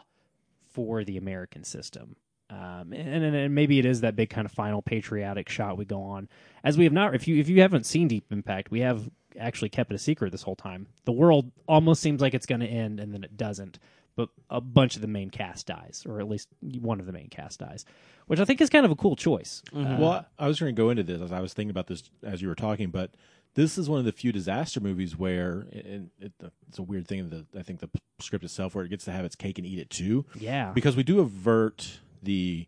for the American system. Um, and, and, and maybe it is that big kind of final patriotic shot we go on, as we have not. If you if you haven't seen Deep Impact, we have actually kept it a secret this whole time. The world almost seems like it's going to end, and then it doesn't. But a bunch of the main cast dies, or at least one of the main cast dies, which I think is kind of a cool choice. Uh, well, I was going to go into this as I was thinking about this as you were talking, but this is one of the few disaster movies where and it, it's a weird thing. That I think the script itself, where it gets to have its cake and eat it too, yeah, because we do avert the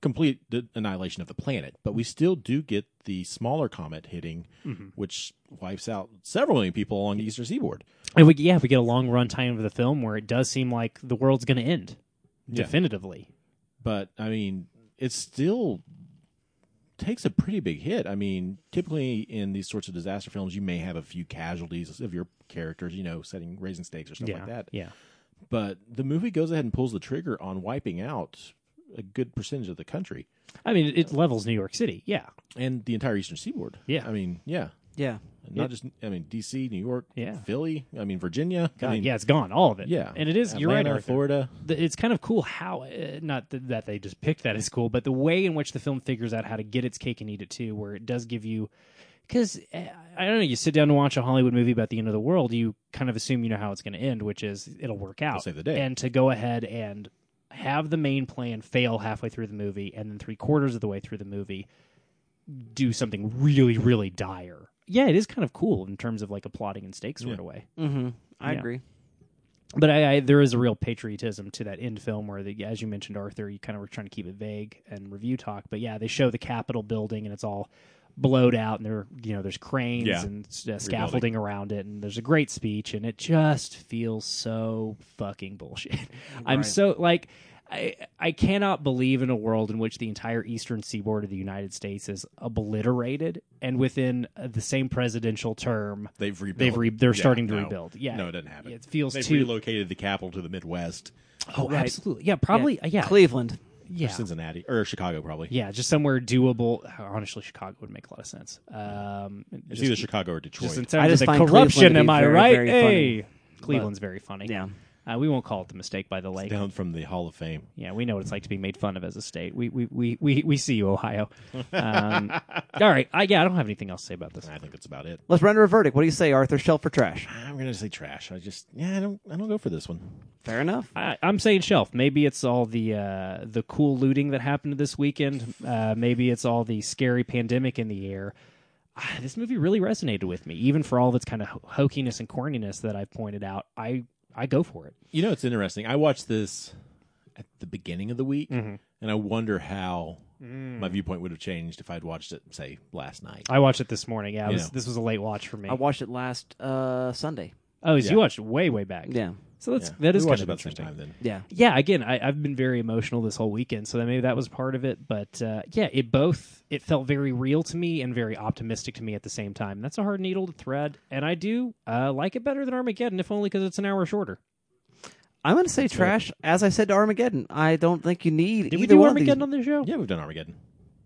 complete d- annihilation of the planet, but we still do get the smaller comet hitting, mm-hmm. which wipes out several million people along the eastern seaboard. And we, yeah, we get a long run time of the film where it does seem like the world's going to end Yeah. definitively. but I mean, it still takes a pretty big hit. I mean, typically in these sorts of disaster films, you may have a few casualties of your characters, you know, setting raising stakes or stuff yeah, like that. yeah. But the movie goes ahead and pulls the trigger on wiping out a good percentage of the country I mean, it levels New York City. Yeah, and the entire eastern seaboard. Yeah. I mean, yeah. Yeah. Not just I mean D.C., New York, Yeah. Philly. I mean Virginia. God, I mean, yeah, it's gone, all of it. yeah, and it is. you're right, Atlanta, Arthur. Florida. the, it's kind of cool how uh, not th- that they just picked that is cool, but the way in which the film figures out how to get its cake and eat it too, where it does give you. Because I don't know, you sit down to watch a Hollywood movie about the end of the world, you kind of assume you know how it's going to end, which is it'll work out. save the day. And to go ahead and have the main plan fail halfway through the movie, and then three quarters of the way through the movie, do something really, really dire. Yeah, it is kind of cool in terms of like a plotting and stakes sort Yeah. of way Mm-hmm. I Yeah. agree. but I, I there is a real patriotism to that end film where the, as you mentioned arthur you kind of were trying to keep it vague and review talk but yeah they show the capitol building and it's all blowed out and there you know there's cranes Yeah. and uh, scaffolding around it and there's a great speech and it just feels so fucking bullshit i'm so like I, I cannot believe in a world in which the entire eastern seaboard of the United States is obliterated, and within uh, the same presidential term, They've rebuilt. They've re- they're Yeah, starting to no. rebuild. Yeah. no, it doesn't happen. It feels They've too- relocated the capital to the Midwest, oh, Right. absolutely, yeah, probably, yeah, Cleveland. Yeah, Cincinnati or Chicago, probably. yeah, just somewhere doable. Honestly, Chicago would make a lot of sense. Um, It's just, either Chicago or Detroit. just in I terms of just the find corruption. Am I right? very hey, funny. Cleveland's very funny. Yeah. Uh, we won't call it the mistake by the lake. down from the Hall of Fame. Yeah, we know what it's like to be made fun of as a state. We we we we, we see you, Ohio. Um, all right, I, yeah, I don't have anything else to say about this. I think that's about it. Let's render a verdict. What do you say, Arthur? Shelf for trash? I'm gonna say trash. I just yeah, I don't I don't go for this one. Fair enough. I, I'm saying shelf. Maybe it's all the uh, the cool looting that happened this weekend. Uh, maybe it's all the scary pandemic in the air. Ah, this movie really resonated with me, even for all of its kind of ho- hokiness and corniness that I've pointed out. I I go for it. You know, it's interesting. I watched this at the beginning of the week, Mm-hmm. and I wonder how Mm. my viewpoint would have changed if I'd watched it, say, last night. I watched it this morning. Yeah, it was, this was a late watch for me. I watched it last uh, Sunday. oh, so Yeah. you watched it way way back. Yeah. So that's Yeah. that is we kind of about the interesting. time then. Yeah. yeah again I, i've been very emotional this whole weekend so that maybe that was part of it but uh, yeah it both it felt very real to me and very optimistic to me at the same time that's a hard needle to thread and i do uh, like it better than armageddon if only because it's an hour shorter I'm going to say trash. As I said to Armageddon, I don't think you need did either we do one armageddon on the show Yeah, we've done Armageddon.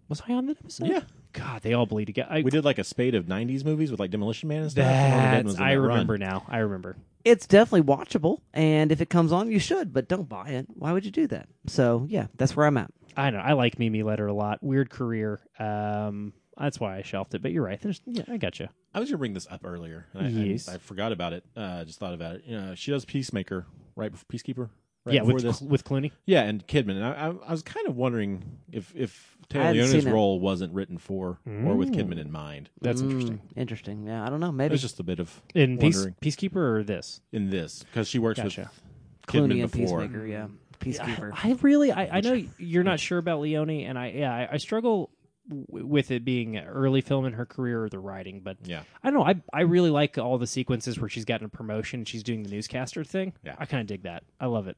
was i on that episode Yeah. god they all bleed together I, We did like a spate of '90s movies with like Demolition Man and stuff. and was that's, in i that run. remember now i remember these. It's definitely watchable, and if it comes on, you should. But don't buy it. Why would you do that? So yeah, that's where I'm at. i know i like Mimi Leder a lot weird career um that's why i shelved it but you're right there's yeah i got you I was gonna bring this up earlier. and I, Yes. I, forgot about it. Uh, I just thought about it. You know, she does Peacemaker right before Peacekeeper. Right yeah before with this. Cl- with clooney Yeah, and Kidman. And I, I, I was kind of wondering if if I Taylor hadn't Leoni's seen it. role wasn't written for or with Mm. Kidman in mind. that's Mm, interesting Interesting. Yeah, I don't know. It Maybe was just a bit of in Peace, wondering peacekeeper or this in this because she works Gotcha. with Kidman and before. Peacemaker. Yeah, Peacekeeper. I really, I, I know you're not sure about Leone, and I, yeah, I, I struggle w- with it being an early film in her career or the writing, but Yeah, I don't know. I, I really like all the sequences where she's gotten a promotion, and she's doing the newscaster thing. Yeah. I kind of dig that. I love it.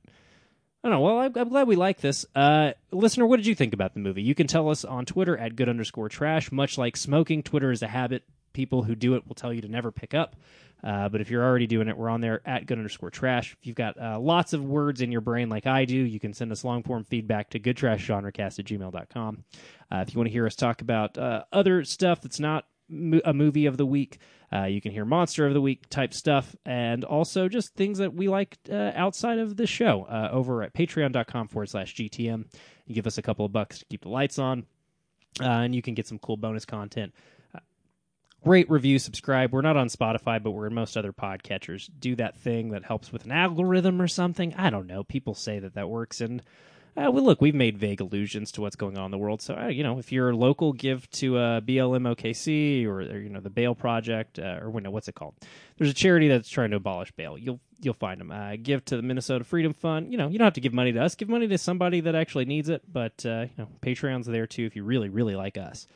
I don't know. Well, I'm, I'm glad we like this. Uh, listener, what did you think about the movie? You can tell us on Twitter at good underscore trash. Much like smoking, Twitter is a habit. People who do it will tell you to never pick up. Uh, but if you're already doing it, we're on there at good underscore trash. If you've got uh, lots of words in your brain like I do, you can send us long form feedback to goodtrashgenrecast at gmail.com. Uh, if you want to hear us talk about uh, other stuff that's not a movie of the week, uh, you can hear monster of the week type stuff, and also just things that we like uh, outside of the show uh, over at patreon.com forward slash GTM. You give us a couple of bucks to keep the lights on, uh, and you can get some cool bonus content. Uh, Rate, review, subscribe. We're not on Spotify, but we're in most other podcatchers. Do that thing that helps with an algorithm or something. I don't know. People say that that works, and uh, well, look, we've made vague allusions to what's going on in the world. So, uh, you know, if you're local, give to uh, BLMOKC or, or you know the Bail Project, uh, or no, what's it called? There's a charity that's trying to abolish bail. You'll you'll find them. Uh, give to the Minnesota Freedom Fund. You know, you don't have to give money to us. Give money to somebody that actually needs it. But uh, you know, Patreon's there too if you really really like us.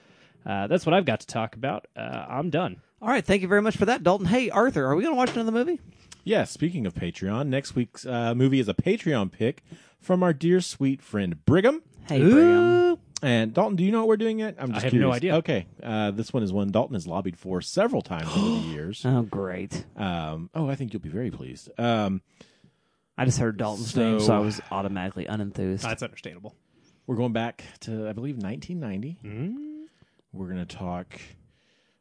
Uh, that's what I've got to talk about. Uh, I'm done. All right, thank you very much for that, Dalton. Hey, Arthur, are we going to watch another movie? Yeah, speaking of Patreon, next week's uh, movie is a Patreon pick from our dear sweet friend Brigham. Hey, Brigham. And Dalton, do you know what we're doing yet? I'm just have no curious. idea. Okay, uh, this one is one Dalton has lobbied for several times over the years. Oh, great. Um, oh, I think you'll be very pleased. Um, I just heard Dalton's So- name, so I was automatically unenthused. That's understandable. we're going back to I believe 1990. Mm-hmm. We're going to talk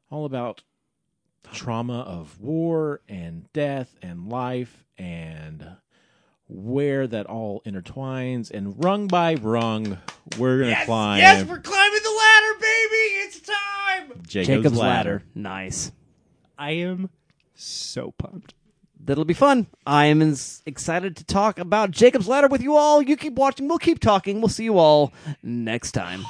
all about trauma of war and death and life and where that all intertwines and rung by rung we're gonna climb Yes, we're climbing the ladder, baby. It's time. Jacob's, Jacob's ladder. ladder. Nice. I am so pumped. That'll be fun. I am as excited to talk about Jacob's Ladder with you all. You keep watching. We'll keep talking. We'll see you all next time.